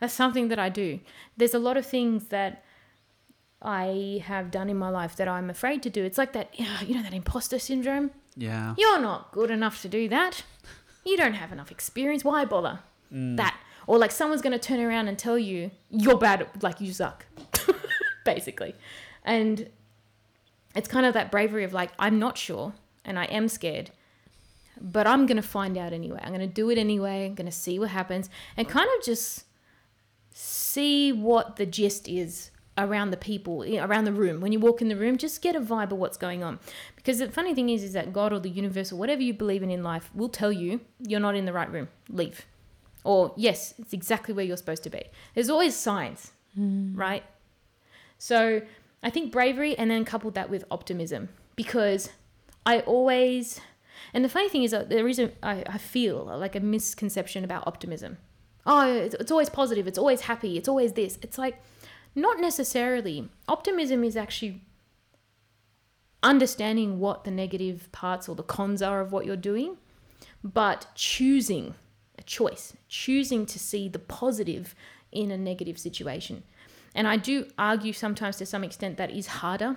[SPEAKER 3] that's something that I do. There's a lot of things that I have done in my life that I'm afraid to do. It's like that, *sighs* you know, that imposter syndrome.
[SPEAKER 1] Yeah.
[SPEAKER 3] You're not good enough to do that. You don't have enough experience. Why bother? Mm. That. Or like someone's going to turn around and tell you you're bad, at, like you suck, *laughs* basically. And it's kind of that bravery of like, I'm not sure and I am scared, but I'm going to find out anyway. I'm going to do it anyway. I'm going to see what happens and kind of just see what the gist is around the people around the room. When you walk in the room just get a vibe of what's going on. Because the funny thing is is that god or the universe or whatever you believe in in life will tell you you're not in the right room. Leave. Or yes it's exactly where you're supposed to be. There's always signs hmm. right? So i think bravery and then coupled that with optimism. Because i always and the funny thing is that there is a I, I feel like a misconception about optimism. Oh it's, it's always positive it's always happy it's always this. It's like not necessarily. Optimism is actually understanding what the negative parts or the cons are of what you're doing, but choosing a choice, choosing to see the positive in a negative situation. And I do argue sometimes to some extent that is harder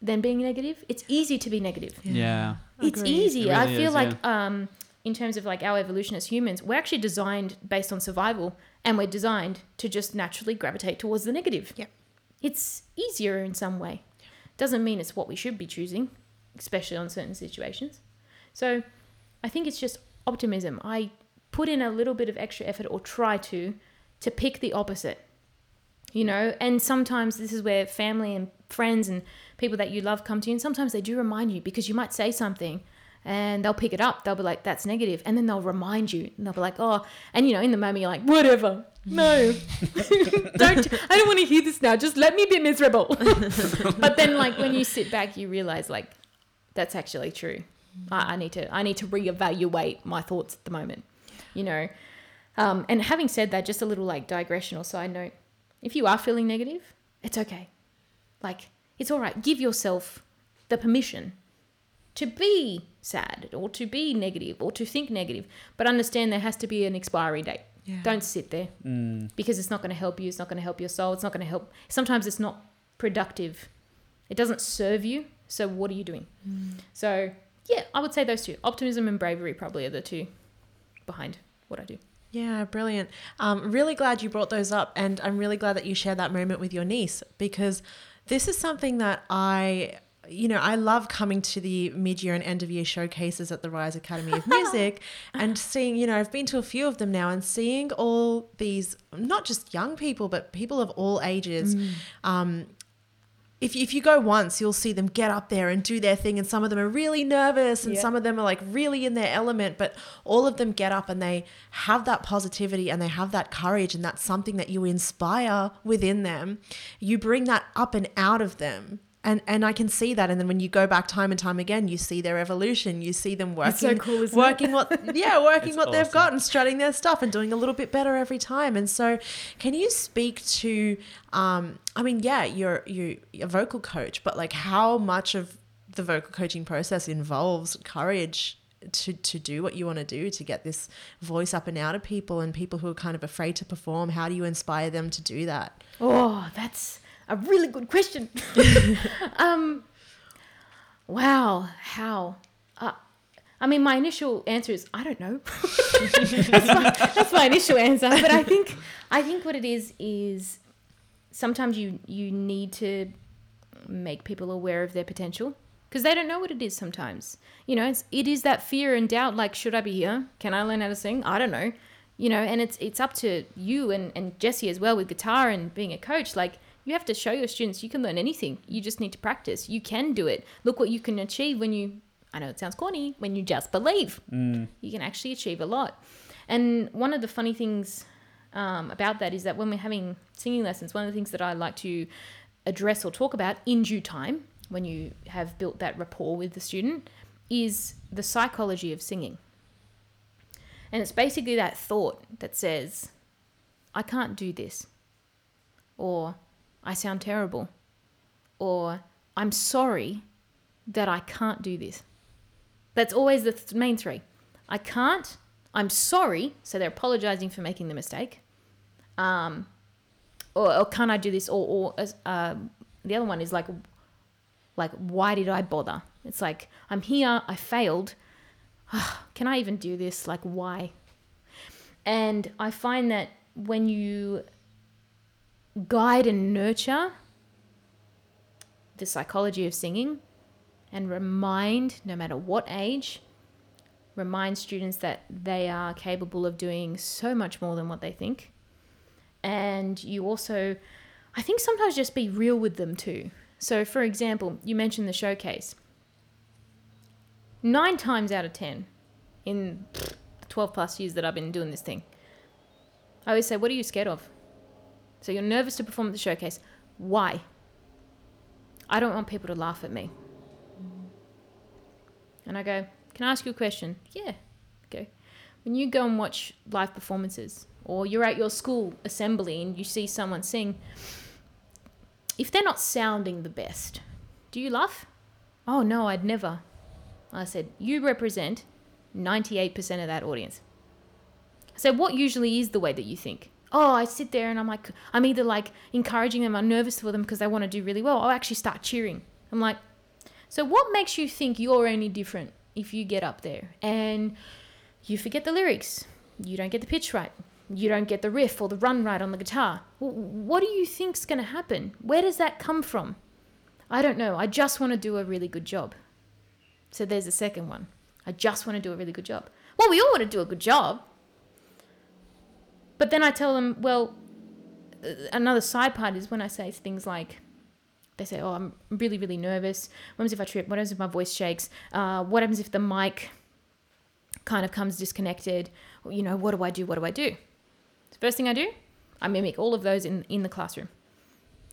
[SPEAKER 3] than being negative. It's easy to be negative.
[SPEAKER 1] Yeah.
[SPEAKER 3] It's easy.
[SPEAKER 1] It
[SPEAKER 3] I feel
[SPEAKER 1] is,
[SPEAKER 3] like um, in terms of like our evolution as humans, we're actually designed based on survival and we're designed to just naturally gravitate towards the negative.
[SPEAKER 2] Yep.
[SPEAKER 3] It's easier in some way. Doesn't mean it's what we should be choosing, especially on certain situations. So I think it's just optimism. I put in a little bit of extra effort or try to to pick the opposite. You know, and sometimes this is where family and friends and people that you love come to you and sometimes they do remind you because you might say something and they'll pick it up. They'll be like, that's negative. And then they'll remind you. And they'll be like, oh, and you know, in the moment, you're like, whatever. No, *laughs* don't, I don't want to hear this now. Just let me be miserable. *laughs* but then, like, when you sit back, you realize, like, that's actually true. I, I need to, I need to reevaluate my thoughts at the moment, you know? Um, and having said that, just a little like digression or side note, if you are feeling negative, it's okay. Like, it's all right. Give yourself the permission to be sad or to be negative or to think negative, but understand there has to be an expiry date.
[SPEAKER 2] Yeah.
[SPEAKER 3] Don't sit there because it's not going to help you. It's not going to help your soul. It's not going to help. Sometimes it's not productive. It doesn't serve you. So what are you doing? So yeah, I would say those two: optimism and bravery probably are the two behind what I do.
[SPEAKER 2] Yeah, brilliant. Um, really glad you brought those up, and I'm really glad that you shared that moment with your niece because this is something that I, you know, I love coming to the mid-year and end-of-year showcases at the Rise Academy of Music *laughs* and seeing, you know, I've been to a few of them now and seeing all these, not just young people, but people of all ages. Um, if, if you go once, you'll see them get up there and do their thing, and some of them are really nervous, and
[SPEAKER 3] Yeah.
[SPEAKER 2] some of them are like really in their element, but all of them get up and they have that positivity and they have that courage, and that's something that you inspire within them. You bring that up and out of them. And and I can see that. And then when you go back time and time again, you see their evolution. You see them working,
[SPEAKER 3] so cool, isn't it?
[SPEAKER 2] working what, *laughs* yeah, working
[SPEAKER 1] It's
[SPEAKER 2] what they've got and strutting their stuff and doing a little bit better every time. And so, can you speak to? Um, I mean, yeah, you're you a vocal coach, but like how much of the vocal coaching process involves courage to to do what you want to do to get this voice up and out of people and people who are kind of afraid to perform. How do you inspire them to do that?
[SPEAKER 3] Oh, that's a really good question. *laughs* *laughs* um, wow, how? Uh, I mean, my initial answer is I don't know. *laughs* that's, my, that's my initial answer. But I think I think what it is is sometimes you you need to make people aware of their potential because they don't know what it is sometimes. You know, it's, it is that fear and doubt. Like, should I be here? Can I learn how to sing? I don't know. You know, and it's it's up to you and and Jesse as well with guitar and being a coach. Like, you have to show your students you can learn anything. You just need to practice. You can do it. Look what you can achieve when you. I know it sounds corny when you just believe. You can actually achieve a lot. And one of the funny things um, about that is that when we're having singing lessons, one of the things that I like to address or talk about in due time, when you have built that rapport with the student, is the psychology of singing. And it's basically that thought that says, I can't do this, or I sound terrible, or I'm sorry that I can't do this. That's always the th- main three. I can't, I'm sorry, so they're apologizing for making the mistake. Um, or, or can I do this? Or, or um the other one is like, like why did I bother? It's like I'm here, I failed. Can I even do this? Like why? And I find that when you guide and nurture the psychology of singing and remind, no matter what age, remind students that they are capable of doing so much more than what they think. And you also, I think sometimes just be real with them too. So, for example, you mentioned the showcase. Nine times out of ten, in 12 plus years that I've been doing this thing, I always say, What are you scared of? So, you're nervous to perform at the showcase. Why? I don't want people to laugh at me. And I go, Can I ask you a question? Yeah. Okay. When you go and watch live performances, or you're at your school assembly and you see someone sing, if they're not sounding the best, do you laugh? Oh no, I'd never. I said, You represent 98% of that audience. So, what usually is the way that you think? Oh, I sit there and I'm like, I'm either like encouraging them, I'm nervous for them because they want to do really well. I'll actually start cheering. I'm like, so what makes you think you're any different if you get up there and you forget the lyrics? You don't get the pitch right. You don't get the riff or the run right on the guitar. What do you think's going to happen? Where does that come from? I don't know. I just want to do a really good job. So there's the second one. I just want to do a really good job. Well, we all want to do a good job. But then I tell them, well, another side part is when I say things like, they say, oh, I'm really, really nervous. What happens if I trip? What happens if my voice shakes? Uh, what happens if the mic kind of comes disconnected? You know, what do I do? What do I do? The first thing I do, I mimic all of those in, in the classroom.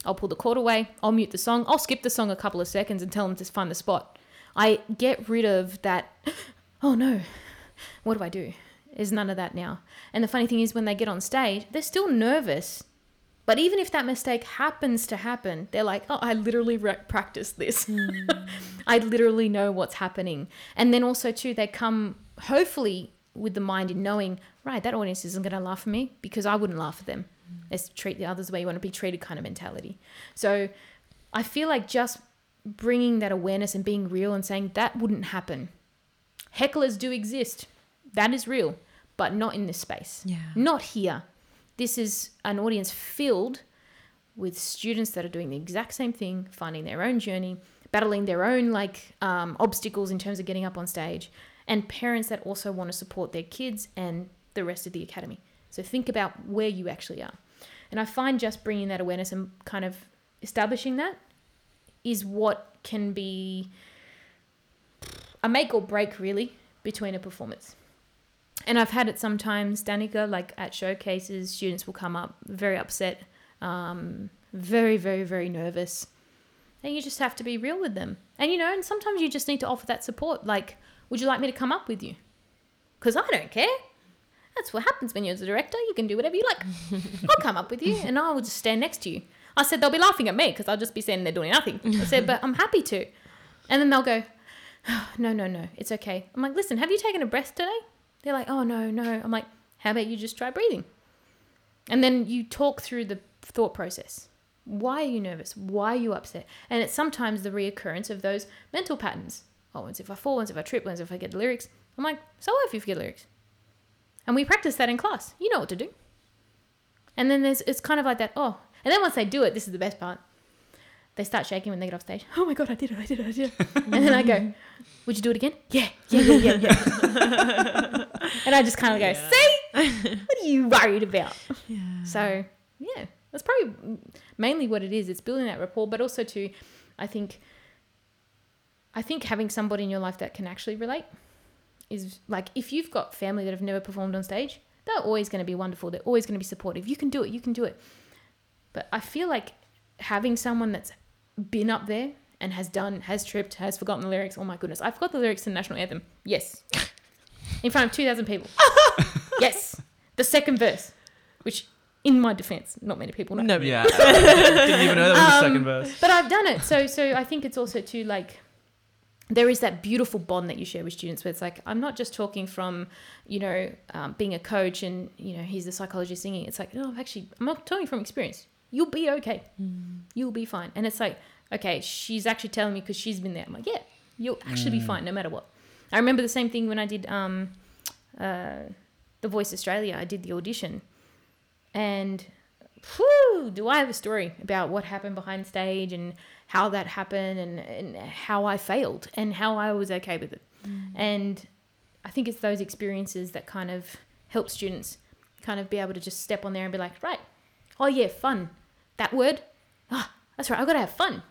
[SPEAKER 3] I'll pull the cord away, I'll mute the song, I'll skip the song a couple of seconds and tell them to find the spot. I get rid of that, *gasps* oh no, what do I do? There's none of that now. And the funny thing is, when they get on stage, they're still nervous. But even if that mistake happens to happen, they're like, oh, I literally re- practiced this. Mm. *laughs* I literally know what's happening. And then also, too, they come hopefully with the mind in knowing, right, that audience isn't going to laugh at me because I wouldn't laugh at them. Mm. Let's treat the others the way you want to be treated kind of mentality. So I feel like just bringing that awareness and being real and saying that wouldn't happen. Hecklers do exist. That is real, but not in this space.
[SPEAKER 2] Yeah.
[SPEAKER 3] Not here. This is an audience filled with students that are doing the exact same thing, finding their own journey, battling their own like um, obstacles in terms of getting up on stage, and parents that also want to support their kids and the rest of the academy. So think about where you actually are. And I find just bringing that awareness and kind of establishing that is what can be a make or break really between a performance. And I've had it sometimes, Danica, like at showcases, students will come up very upset, um, very, very, very nervous. and you just have to be real with them. And you know, and sometimes you just need to offer that support. Like, would you like me to come up with you? Because I don't care. That's what happens when you're the director. You can do whatever you like. *laughs* I'll come up with you, and I will just stand next to you. I said they'll be laughing at me because I'll just be standing there doing nothing. I said, but I'm happy to. And then they'll go, oh, no, no, no, it's okay. I'm like, listen, have you taken a breath today? They're like, oh no, no. I'm like, how about you just try breathing? And then you talk through the thought process. Why are you nervous? Why are you upset? And it's sometimes the reoccurrence of those mental patterns. Oh, once if I fall, once if I trip, once if I get the lyrics. I'm like, so what if you forget lyrics? And we practice that in class. You know what to do. And then there's it's kind of like that, oh. And then once they do it, this is the best part. They start shaking when they get off stage. Oh my god, I did it, I did it, I did it. and then I go, Would you do it again? Yeah, yeah, yeah, yeah, yeah. *laughs* and I just kind of go,
[SPEAKER 2] Yeah.
[SPEAKER 3] See? What are you worried about?
[SPEAKER 2] Yeah.
[SPEAKER 3] So yeah, that's probably mainly what it is. It's building that rapport, but also to, I think, I think having somebody in your life that can actually relate is like if you've got family that have never performed on stage, they're always going to be wonderful. They're always going to be supportive. You can do it. You can do it. But I feel like having someone that's been up there and has done, has tripped, has forgotten the lyrics. Oh my goodness, I forgot the lyrics to the national anthem. Yes, in front of two thousand people. *laughs* yes, the second verse, which, in my defense, not many people know.
[SPEAKER 2] No,
[SPEAKER 1] Yeah. *laughs* Didn't even know that was the
[SPEAKER 3] Um,
[SPEAKER 1] second verse.
[SPEAKER 3] But I've done it. So so I think it's also too like there is that beautiful bond that you share with students where it's like I'm not just talking from, you know, um, being a coach and you know he's the psychologist singing. It's like no, I'm actually I'm not telling from experience. You'll be okay. You'll be fine. And it's like okay, she's actually telling me because she's been there. I'm like yeah, you'll actually be fine no matter what. I remember the same thing when I did um, uh, the Voice Australia. I did the audition, and whew, do I have a story about what happened behind stage and how that happened and, and how I failed and how I was okay with it. And I think it's those experiences that kind of help students kind of be able to just step on there and be like, right, oh yeah, fun. That word, ah, that's right, I've got to have fun.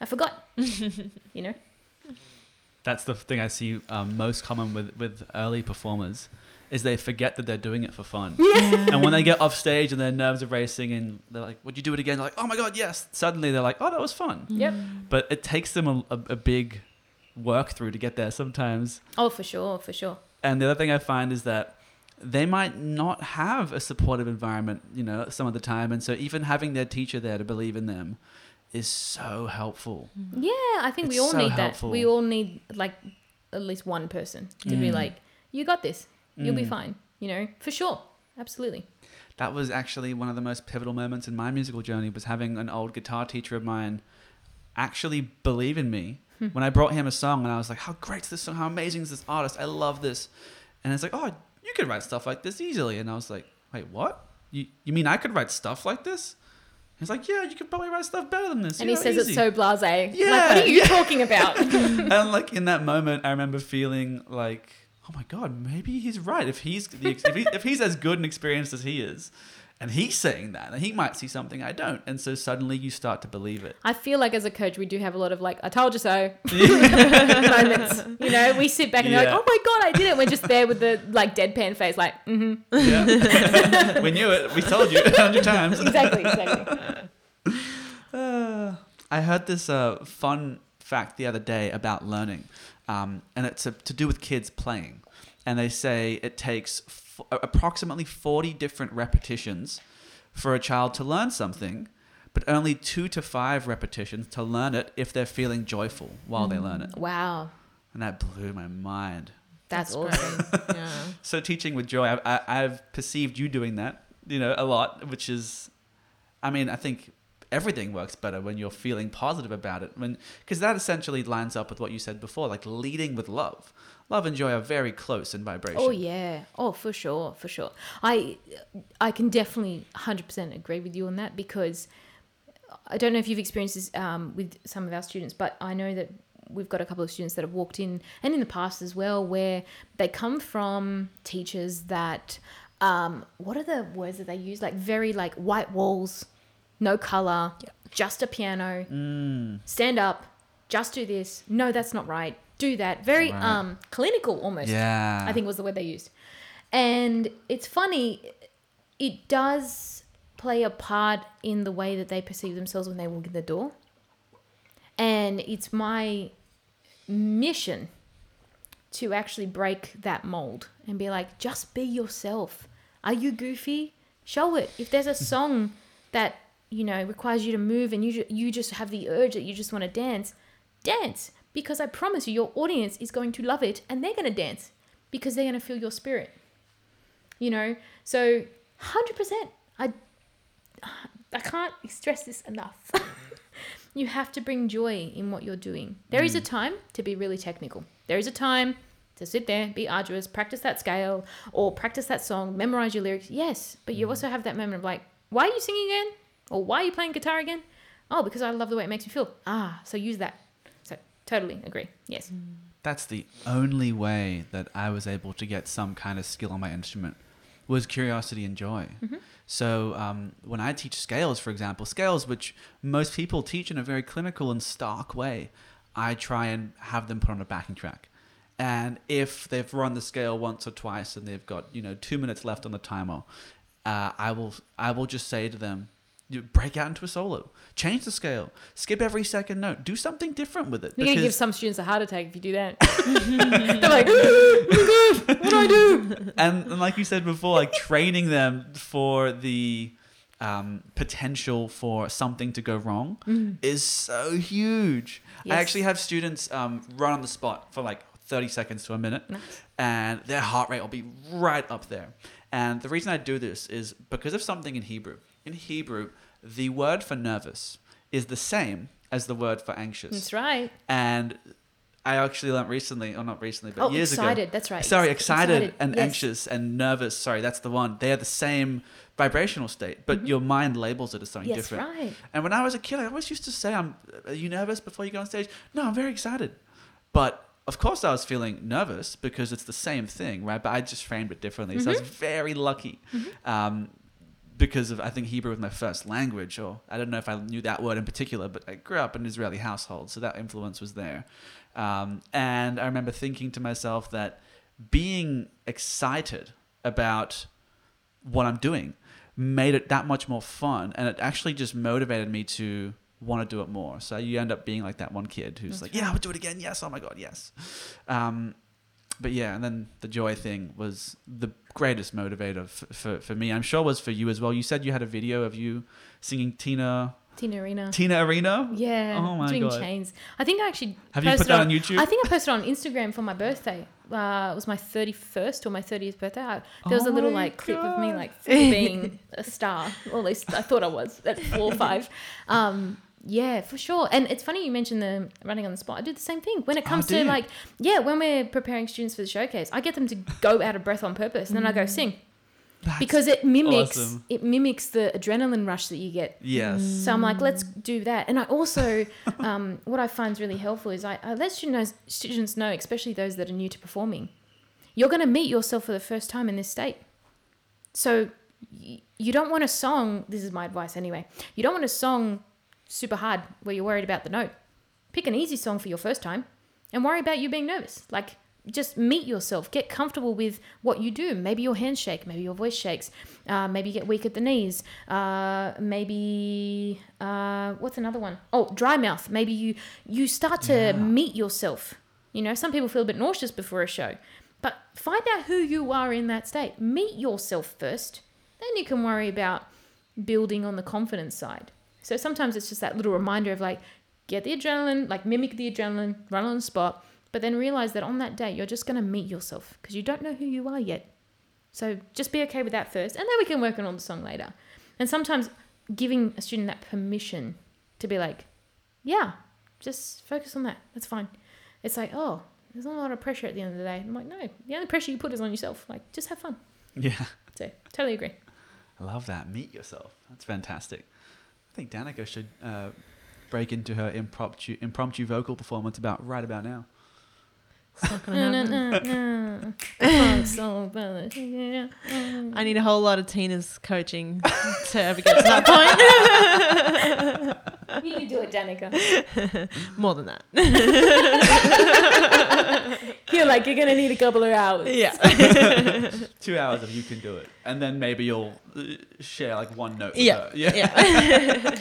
[SPEAKER 3] I forgot, *laughs* you know?
[SPEAKER 1] That's the thing I see um, most common with, with early performers is they forget that they're doing it for fun. Yeah. And when they get off stage and their nerves are racing and they're like, would you do it again? They're like, oh my God, yes. Suddenly they're like, oh, that was fun.
[SPEAKER 3] Yep.
[SPEAKER 1] But it takes them a, a, a big work through to get there sometimes.
[SPEAKER 3] Oh, for sure, for sure.
[SPEAKER 1] And the other thing I find is that they might not have a supportive environment, you know, some of the time. And so even having their teacher there to believe in them is so helpful.
[SPEAKER 3] Yeah, I think we all
[SPEAKER 1] so
[SPEAKER 3] need
[SPEAKER 1] helpful.
[SPEAKER 3] that. We all need like at least one person to be
[SPEAKER 1] Mm.
[SPEAKER 3] like, you got this. You'll be
[SPEAKER 1] Mm.
[SPEAKER 3] fine. You know, for sure. Absolutely.
[SPEAKER 1] That was actually one of the most pivotal moments in my musical journey was having an old guitar teacher of mine actually believe in me
[SPEAKER 3] Hmm.
[SPEAKER 1] when I brought him a song and I was like, how great is this song? How amazing is this artist? I love this. And it's like, oh, you could write stuff like this easily. And I was like, wait, what? You, you mean I could write stuff like this? He's like, yeah, you could probably write stuff better than this.
[SPEAKER 3] And
[SPEAKER 1] you
[SPEAKER 3] he
[SPEAKER 1] know,
[SPEAKER 3] says
[SPEAKER 1] easy."
[SPEAKER 3] it so blasé.
[SPEAKER 1] Yeah,
[SPEAKER 3] like, what are you
[SPEAKER 1] yeah.
[SPEAKER 3] talking about? *laughs*
[SPEAKER 1] and like in that moment, I remember feeling like, oh my god, maybe he's right. If he's the, if, he, if he's as good and experienced as he is, and he's saying that, and he might see something I don't, and so suddenly you start to believe it.
[SPEAKER 3] I feel like as a coach, we do have a lot of like, I told you so *laughs* moments. You know, we sit back and they're like, oh my God, I did it. We're just there with the like deadpan face, like, mm-hmm.
[SPEAKER 1] Yeah, we knew it. We told you a hundred times.
[SPEAKER 3] Exactly, exactly.
[SPEAKER 1] Uh, *laughs* I heard this uh, fun fact the other day about learning, um, and it's uh to do with kids playing. And they say it takes f- approximately 40 different repetitions for a child to learn something, but only two to five repetitions to learn it if they're feeling joyful while they learn it.
[SPEAKER 3] Wow.
[SPEAKER 1] And that blew my mind.
[SPEAKER 3] That's,
[SPEAKER 2] great.
[SPEAKER 3] awesome.
[SPEAKER 2] yeah. *laughs*
[SPEAKER 1] So teaching with joy, I've, I, I've perceived you doing that, you know, a lot, which is, I mean, I think everything works better when you're feeling positive about it. When because that essentially lines up with what you said before, like leading with love. Love and joy are very close in vibration.
[SPEAKER 3] Oh yeah. Oh, for sure, for sure. I I can definitely 100% agree with you on that because I don't know if you've experienced this um, with some of our students, but I know that we've got a couple of students that have walked in and in the past as well where they come from teachers that um, what are the words that they use like very like white walls, no color, just a piano,
[SPEAKER 1] Mm.
[SPEAKER 3] stand up, just do this. No, that's not right. Do that. Very
[SPEAKER 1] Right.
[SPEAKER 3] um clinical almost.
[SPEAKER 1] Yeah.
[SPEAKER 3] I think was the word they used. And it's funny, it does play a part in the way that they perceive themselves when they walk in the door. And it's my mission to actually break that mold and be like, just be yourself. Are you goofy? Show it. If there's a *laughs* song that you know requires you to move and you you just have the urge that you just want to dance, dance because I promise you, your audience is going to love it and they're going to dance because they're going to feel your spirit. You know, so hundred percent. I I can't stress this enough. *laughs* you have to bring joy in what you're doing. There is a mm. time to be really technical. There is a time to sit there, be arduous, practice that scale or practice that song, memorize your lyrics. Yes, but you mm. also have that moment of like, why are you singing again? Or why are you playing guitar again? Oh, because I love the way it makes me feel. Ah, so use that. So totally agree. Yes.
[SPEAKER 1] That's the only way that I was able to get some kind of skill on my instrument was curiosity and joy. So um, when I teach scales, for example, scales which most people teach in a very clinical and stark way, I try and have them put on a backing track. And if they've run the scale once or twice and they've got you know two minutes left on the timer, uh, I will I will just say to them, break out into a solo, change the scale, skip every second note, do something different with it.
[SPEAKER 3] You're to give some students a heart attack if you do that. *laughs* *laughs* They're like, oh my God, what do I do?
[SPEAKER 1] and, and like you said before, like training them for the um, potential for something to go wrong is so huge. I actually have students um, run on the spot for like 30 seconds to a minute,
[SPEAKER 3] Nice.
[SPEAKER 1] and their heart rate will be right up there. And the reason I do this is because of something in Hebrew. In Hebrew, the word for nervous is the same as the word for anxious.
[SPEAKER 3] That's right.
[SPEAKER 1] And I actually learned recently, or not recently, but
[SPEAKER 3] Oh,
[SPEAKER 1] years ago.
[SPEAKER 3] excited. That's right.
[SPEAKER 1] Sorry, excited,
[SPEAKER 3] excited,
[SPEAKER 1] and
[SPEAKER 3] yes.
[SPEAKER 1] anxious and nervous. Sorry, that's the one. They are the same vibrational state, but your mind labels it as something
[SPEAKER 3] Mm-hmm. Yes,
[SPEAKER 1] different.
[SPEAKER 3] right.
[SPEAKER 1] And when I was a kid, I always used to say, "I'm." Are you nervous before you go on stage? No, I'm very excited. But of course, I was feeling nervous because it's the same thing, right? But I just framed it differently. So I was
[SPEAKER 3] Mm-hmm.
[SPEAKER 1] very lucky. Um, because of I think Hebrew was my first language, or I don't know if I knew that word in particular, but I grew up in an Israeli household, so that influence was there. Um, and I remember thinking to myself that being excited about what I'm doing made it that much more fun, and it actually just motivated me to want to do it more. So you end up being like that one kid who's
[SPEAKER 3] That's
[SPEAKER 1] like, "Yeah, I would do it again. Yes, oh my god, yes." Um, but yeah, and then the joy thing was the greatest motivator f- for, for me. I'm sure was for you as well. You said you had a video of you singing Tina
[SPEAKER 3] Tina Arena.
[SPEAKER 1] Tina Arena.
[SPEAKER 3] Yeah.
[SPEAKER 1] Oh my
[SPEAKER 3] doing
[SPEAKER 1] God.
[SPEAKER 3] chains. I think I actually
[SPEAKER 1] Have you put
[SPEAKER 3] posted
[SPEAKER 1] that on YouTube?
[SPEAKER 3] I think I posted on Instagram for my birthday. Uh, it was my 31st or my 30th birthday. I, there was a
[SPEAKER 1] Oh
[SPEAKER 3] little like clip of me like being a star, or at least I thought I was at four or five. *laughs* Um, yeah, for sure. And it's funny you mentioned the running on the spot. I do the same thing when it comes
[SPEAKER 1] do
[SPEAKER 3] to like, yeah, when we're preparing students for the showcase, I get them to go out of breath on purpose, and then I go sing
[SPEAKER 1] That's
[SPEAKER 3] because it mimics
[SPEAKER 1] awesome.
[SPEAKER 3] it mimics the adrenaline rush that you get
[SPEAKER 1] yes.
[SPEAKER 3] so I'm like, let's do that. And I also, *laughs* um, what I find is really helpful is I, I let students know, students know, especially those that are new to performing, you're going to meet yourself for the first time in this state. So y- you don't want a song, this is my advice anyway, you don't want a song super hard where you're worried about the note. Pick an easy song for your first time and worry about you being nervous. Like, just meet yourself, get comfortable with what you do. Maybe your hands shake, maybe your voice shakes, uh, maybe you get weak at the knees, uh, maybe uh, what's another one? Oh, dry mouth. Maybe you you start to
[SPEAKER 1] Yeah.
[SPEAKER 3] meet yourself. You know, some people feel a bit nauseous before a show, but find out who you are in that state. Meet yourself first, then you can worry about building on the confidence side. So sometimes it's just that little reminder of like, get the adrenaline, like mimic the adrenaline, run on the spot, but then realize that on that day you're just going to meet yourself because you don't know who you are yet. So just be okay with that first, and then we can work on the song later. And sometimes giving a student that permission to be like, yeah, just focus on that. That's fine. It's like, oh, there's not a lot of pressure at the end of the day. I'm like, no, the only pressure you put is on yourself. Like, just have fun.
[SPEAKER 1] Yeah.
[SPEAKER 3] So totally agree.
[SPEAKER 1] I love that. Meet yourself. That's fantastic. I think Danica should uh, break into her impromptu impromptu vocal performance about right about now. *laughs*
[SPEAKER 2] I need a whole lot of Tina's coaching *laughs* to ever get to that point.
[SPEAKER 3] You can do it, Danica. *laughs*
[SPEAKER 2] More than that.
[SPEAKER 3] You're like, you're going to need a couple of hours.
[SPEAKER 2] Yeah.
[SPEAKER 1] Two hours of you can do it, and then maybe you'll uh, share like one note. With
[SPEAKER 2] Yeah.
[SPEAKER 1] her. Yeah.
[SPEAKER 2] Yeah.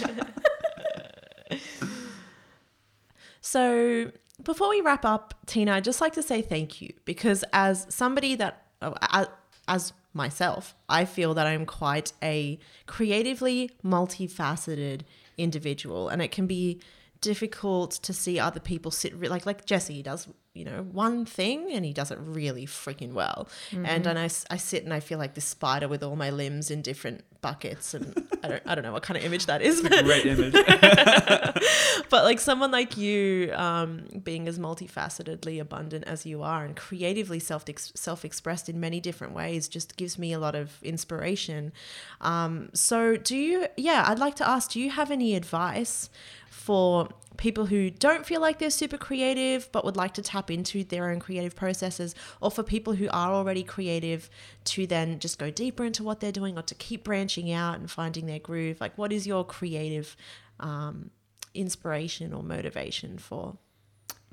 [SPEAKER 2] So before we wrap up, Tina, I'd just like to say thank you because as somebody that, oh, as- as myself, I feel that I'm quite a creatively multifaceted individual, and it can be difficult to see other people sit like like Jesse does you know one thing and he does it really freaking well. And I, I, s- I sit and I feel like this spider with all my limbs in different buckets and I don't, I don't know what kind of image that is but
[SPEAKER 1] Great *laughs* image. *laughs*
[SPEAKER 2] but like someone like you um, being as multifacetedly abundant as you are and creatively self self expressed in many different ways just gives me a lot of inspiration. Um, so do you yeah i'd like to ask do you have any advice for people who don't feel like they're super creative but would like to tap into their own creative processes or for people who are already creative to then just go deeper into what they're doing or to keep branching out and finding their groove like what is your creative um, inspiration or motivation for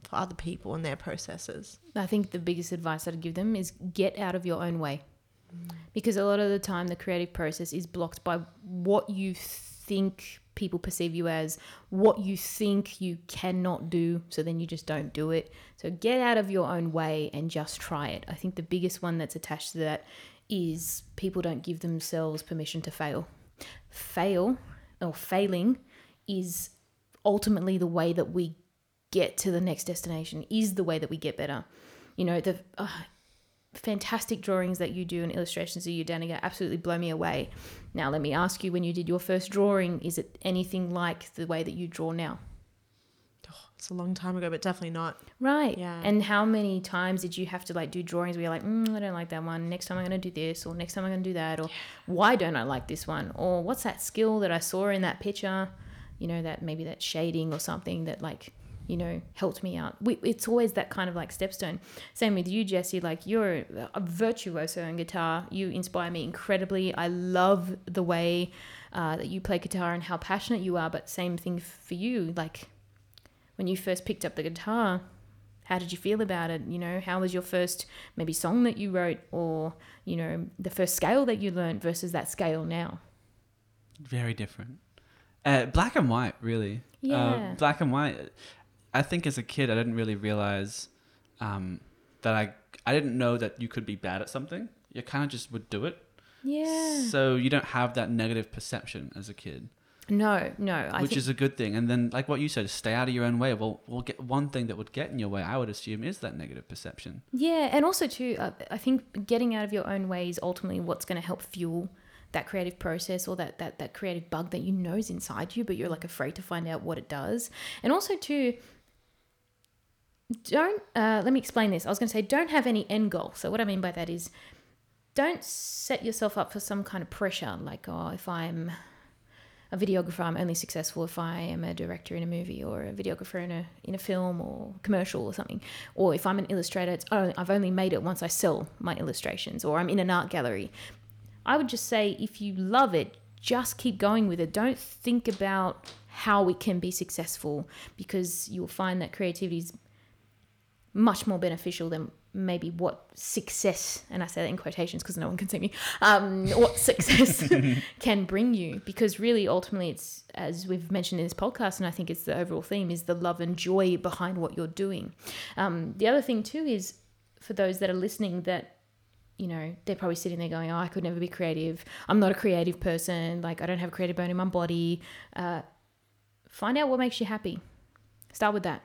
[SPEAKER 2] for other people and their processes.
[SPEAKER 3] I think the biggest advice I'd give them is get out of your own way. Because a lot of the time, the creative process is blocked by what you think people perceive you as, what you think you cannot do. So then you just don't do it. So get out of your own way and just try it. I think the biggest one that's attached to that is people don't give themselves permission to fail. Fail or failing is ultimately the way that we get to the next destination is the way that we get better. You know, the uh, fantastic drawings that you do and illustrations that you do, Danica, absolutely blow me away. Now, let me ask you when you did your first drawing, is it anything like the way that you draw now?
[SPEAKER 2] It's a long time ago, but definitely not.
[SPEAKER 3] Right.
[SPEAKER 2] Yeah.
[SPEAKER 3] And how many times did you have to like do drawings where you're like, mm, I don't like that one. Next time I'm going to do this, or next time I'm going to do that, or why don't I like this one, or what's that skill that I saw in that picture? You know, that maybe that shading or something that like, you know, helped me out. We, it's always that kind of like stepstone. Same with you, Jesse. Like you're a virtuoso on guitar. You inspire me incredibly. I love the way uh, that you play guitar and how passionate you are. But same thing for you. Like when you first picked up the guitar, how did you feel about it? You know, how was your first maybe song that you wrote or, you know, the first scale that you learned versus that scale now?
[SPEAKER 1] Very different. Uh, black and white, really.
[SPEAKER 3] Yeah.
[SPEAKER 1] Uh, black and white. I think as a kid, I didn't really realize um, that I I didn't know that you could be bad at something. You kind of just would do it.
[SPEAKER 3] Yeah.
[SPEAKER 1] So you don't have that negative perception as a kid,
[SPEAKER 3] No, no. I
[SPEAKER 1] which
[SPEAKER 3] think,
[SPEAKER 1] is a good thing. And then, like what you said, stay out of your own way. Well, we'll get one thing that would get in your way. I would assume is that negative perception.
[SPEAKER 3] yeah. And also, too, uh, I think getting out of your own way is ultimately what's going to help fuel that creative process or that, that, that creative bug that you know is inside you, but you're like afraid to find out what it does. And also, too, don't uh, let me explain this. I was going to say don't have any end goal. So what I mean by that is don't set yourself up for some kind of pressure like oh if I'm a videographer I'm only successful if I am a director in a movie or a videographer in a in a film or commercial or something or if I'm an illustrator it's oh I've only made it once I sell my illustrations or I'm in an art gallery. I would just say if you love it just keep going with it. Don't think about how it can be successful because you'll find that creativity is much more beneficial than maybe what success and i say that in quotations because no one can see me um, what success *laughs* *laughs* can bring you. Because really ultimately it's as we've mentioned in this podcast and i think it's the overall theme is the love and joy behind what you're doing. Um, the other thing too is for those that are listening that you know they're probably sitting there going oh i could never be creative. I'm not a creative person. Like i don't have a creative bone in my body. Uh, find out what makes you happy. Start with that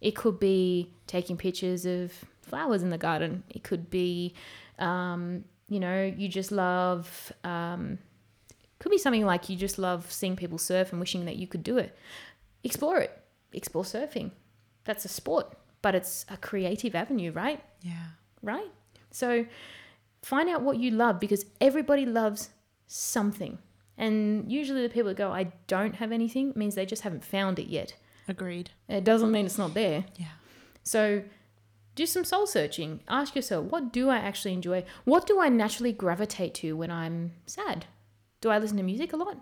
[SPEAKER 3] it could be taking pictures of flowers in the garden. It could be, um, you know, you just love. Um, could be something like you just love seeing people surf and wishing that you could do it. Explore it. Explore surfing. That's a sport, but it's a creative avenue, right?
[SPEAKER 2] Yeah.
[SPEAKER 3] Right. So find out what you love because everybody loves something. And usually the people that go, I don't have anything, means they just haven't found it yet.
[SPEAKER 2] Agreed.
[SPEAKER 3] It doesn't mean it's not there.
[SPEAKER 2] Yeah.
[SPEAKER 3] So do some soul searching. Ask yourself, what do I actually enjoy? What do I naturally gravitate to when I'm sad? Do I listen to music a lot?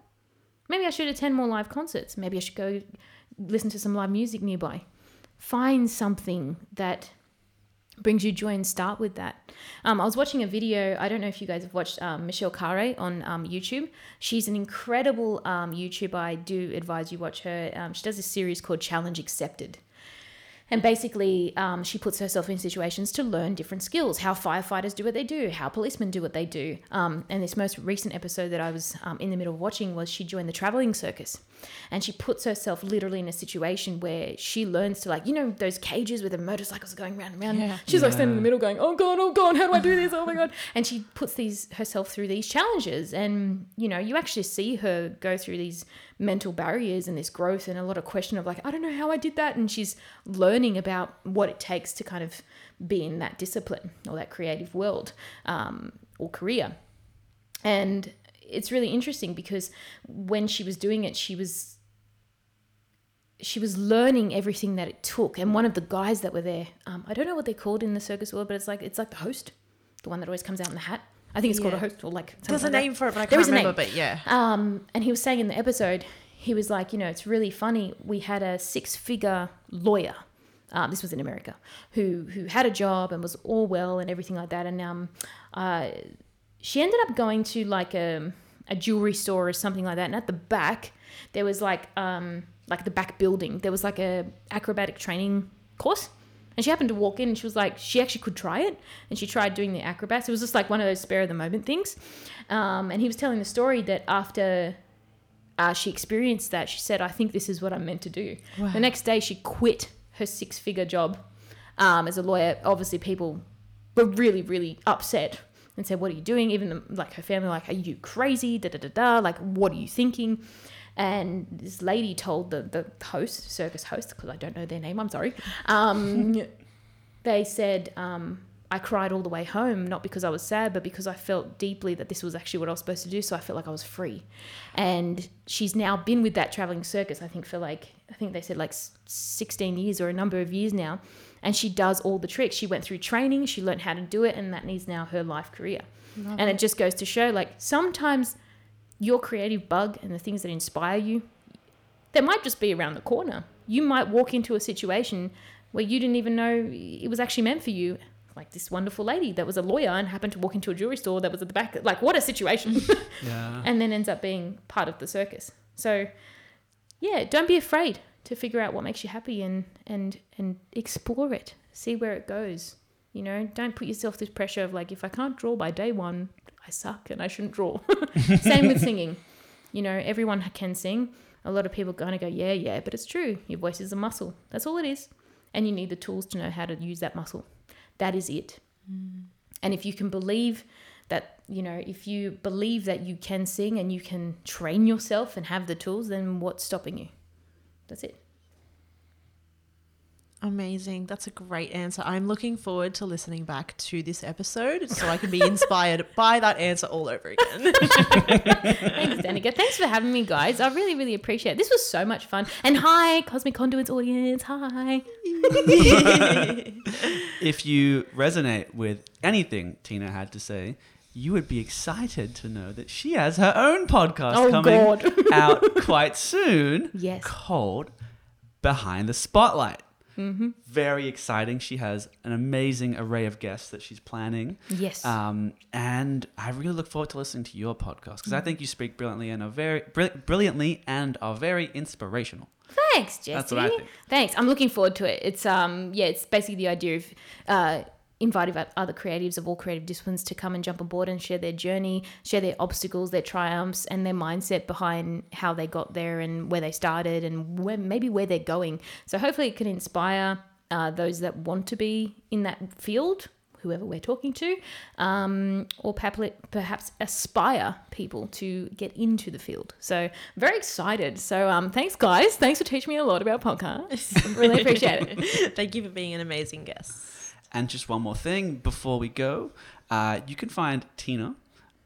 [SPEAKER 3] Maybe I should attend more live concerts. Maybe I should go listen to some live music nearby. Find something that brings you joy and start with that. Um, I was watching a video. I don't know if you guys have watched um, Michelle Khare on um, YouTube. She's an incredible um, YouTuber. I do advise you watch her. Um, she does a series called Challenge Accepted. And basically, um, she puts herself in situations to learn different skills how firefighters do what they do, how policemen do what they do. Um, and this most recent episode that I was um, in the middle of watching was she joined the traveling circus. And she puts herself literally in a situation where she learns to, like, you know, those cages where the motorcycles are going round and round.
[SPEAKER 2] Yeah.
[SPEAKER 3] She's like standing in the middle going, oh God, oh God, how do I do this? Oh my God. And she puts these herself through these challenges. And, you know, you actually see her go through these mental barriers and this growth and a lot of question of like, I don't know how I did that. And she's learning about what it takes to kind of be in that discipline or that creative world um, or career. And it's really interesting because when she was doing it, she was she was learning everything that it took. And one of the guys that were there, um, I don't know what they're called in the circus world, but it's like it's like the host, the one that always comes out in the hat. I think it's called a
[SPEAKER 2] Yeah.
[SPEAKER 3] host or like
[SPEAKER 2] There's a
[SPEAKER 3] like that.
[SPEAKER 2] name for it, but I
[SPEAKER 3] There
[SPEAKER 2] can't
[SPEAKER 3] a
[SPEAKER 2] remember. But yeah,
[SPEAKER 3] Um, and he was saying in the episode, he was like, you know, it's really funny. We had a six-figure lawyer. Um, this was in America, who who had a job and was all well and everything like that. And um, uh, she ended up going to like a a jewelry store or something like that. And at the back, there was like um like the back building. There was like a acrobatic training course. And she happened to walk in and she was like, she actually could try it. And she tried doing the acrobats. It was just like one of those spare of the moment things. Um, and he was telling the story that after uh, she experienced that, she said, I think this is what I'm meant to do.
[SPEAKER 2] Wow.
[SPEAKER 3] The next day, she quit her six figure job um, as a lawyer. Obviously, people were really, really upset and said, What are you doing? Even the, like her family, like, Are you crazy? Da da da da. Like, what are you thinking? And this lady told the, the host, circus host, because I don't know their name, I'm sorry. Um, *laughs* they said, um, I cried all the way home, not because I was sad, but because I felt deeply that this was actually what I was supposed to do. So I felt like I was free. And she's now been with that traveling circus, I think, for like, I think they said like 16 years or a number of years now. And she does all the tricks. She went through training, she learned how to do it, and that is now her life career. And it just goes to show like sometimes your creative bug and the things that inspire you, they might just be around the corner. You might walk into a situation where you didn't even know it was actually meant for you. Like this wonderful lady that was a lawyer and happened to walk into a jewelry store that was at the back. Like, what a situation. *laughs* *laughs*
[SPEAKER 1] Yeah.
[SPEAKER 3] and then ends up being part of the circus. So, yeah, don't be afraid to figure out what makes you happy and and and explore it. See where it goes. You know, don't put yourself this pressure of like if I can't draw by day 1, I suck and I shouldn't draw. *laughs* Same with singing. You know, everyone can sing. A lot of people kind of go, yeah, yeah, but it's true. Your voice is a muscle. That's all it is. And you need the tools to know how to use that muscle. That is it. Mm. And if you can believe that, you know, if you believe that you can sing and you can train yourself and have the tools, then what's stopping you? That's it.
[SPEAKER 2] Amazing. That's a great answer. I'm looking forward to listening back to this episode so I can be inspired *laughs* by that answer all over again.
[SPEAKER 3] Thanks, Danica. Thanks for having me, guys. I really, really appreciate it. This was so much fun. And hi, Cosmic Conduits audience. Hi. *laughs* *laughs*
[SPEAKER 1] If you resonate with anything Tina had to say, you would be excited to know that she has her own podcast
[SPEAKER 3] Oh,
[SPEAKER 1] coming out quite soon
[SPEAKER 3] Yes.
[SPEAKER 1] called Behind the Spotlight.
[SPEAKER 3] Mm-hmm.
[SPEAKER 1] Very exciting. She has an amazing array of guests that she's planning.
[SPEAKER 3] Yes.
[SPEAKER 1] Um, and I really look forward to listening to your podcast because
[SPEAKER 3] Mm.
[SPEAKER 1] I think you speak brilliantly and are very brill- brilliantly and are very inspirational.
[SPEAKER 3] Thanks, Jesse.
[SPEAKER 1] That's what I think.
[SPEAKER 3] Thanks. I'm looking forward to it. It's um yeah, it's basically the idea of uh inviting o- other creatives of all creative disciplines to come and jump on board and share their journey, share their obstacles, their triumphs, and their mindset behind how they got there and where they started and where maybe where they're going. So hopefully it can inspire uh, those that want to be in that field. Whoever we're talking to, um, or perhaps, perhaps aspire people to get into the field. So very excited. So um, thanks, guys. Thanks for teaching me a lot about podcasts. really *laughs* appreciate it.
[SPEAKER 2] Thank you for being an amazing guest.
[SPEAKER 1] And just one more thing before we go, uh, you can find Tina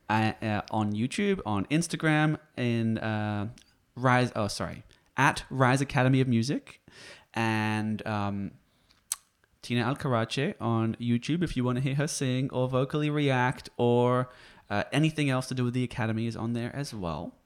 [SPEAKER 1] uh, uh, on YouTube, on Instagram, in uh, Rise. Oh, sorry, at Rise Academy of Music, and um, Tina Alcorace on YouTube if you want to hear her sing or vocally react or uh, anything else to do with the Academy is on there as well.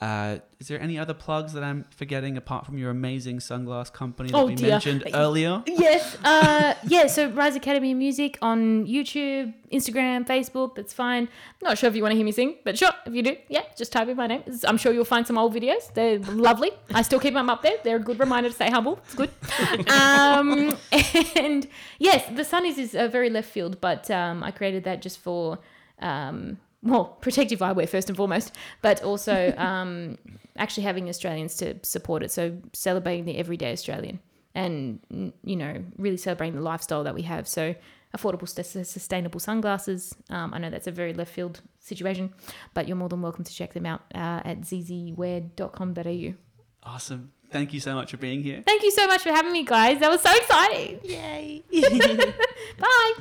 [SPEAKER 1] Uh, is there any other plugs that I'm forgetting apart from your amazing sunglass company that
[SPEAKER 3] Oh,
[SPEAKER 1] we
[SPEAKER 3] dear.
[SPEAKER 1] mentioned earlier?
[SPEAKER 3] yes. Uh, yeah. So Rise Academy of Music on YouTube, Instagram, Facebook. That's fine. Not sure if you want to hear me sing, but sure if you do, yeah, just type in my name. I'm sure you'll find some old videos. They're lovely. I still keep them up there. They're a good reminder to stay humble. It's good. *laughs* Um, *laughs* and yes, the Sunnies is a very left field, but um, I created that just for. Um, well, protective eyewear first and foremost, but also *laughs* um, actually having Australians to support it. So celebrating the everyday Australian and, you know, really celebrating the lifestyle that we have. So affordable, sustainable sunglasses. Um, I know that's a very left field situation, but you're more than welcome to check them out uh, at zzwear.com.au.
[SPEAKER 1] Awesome. Thank you so much for being here.
[SPEAKER 3] Thank you so much for having me, guys. That was so exciting.
[SPEAKER 2] Yay. *laughs* *laughs*
[SPEAKER 3] Bye.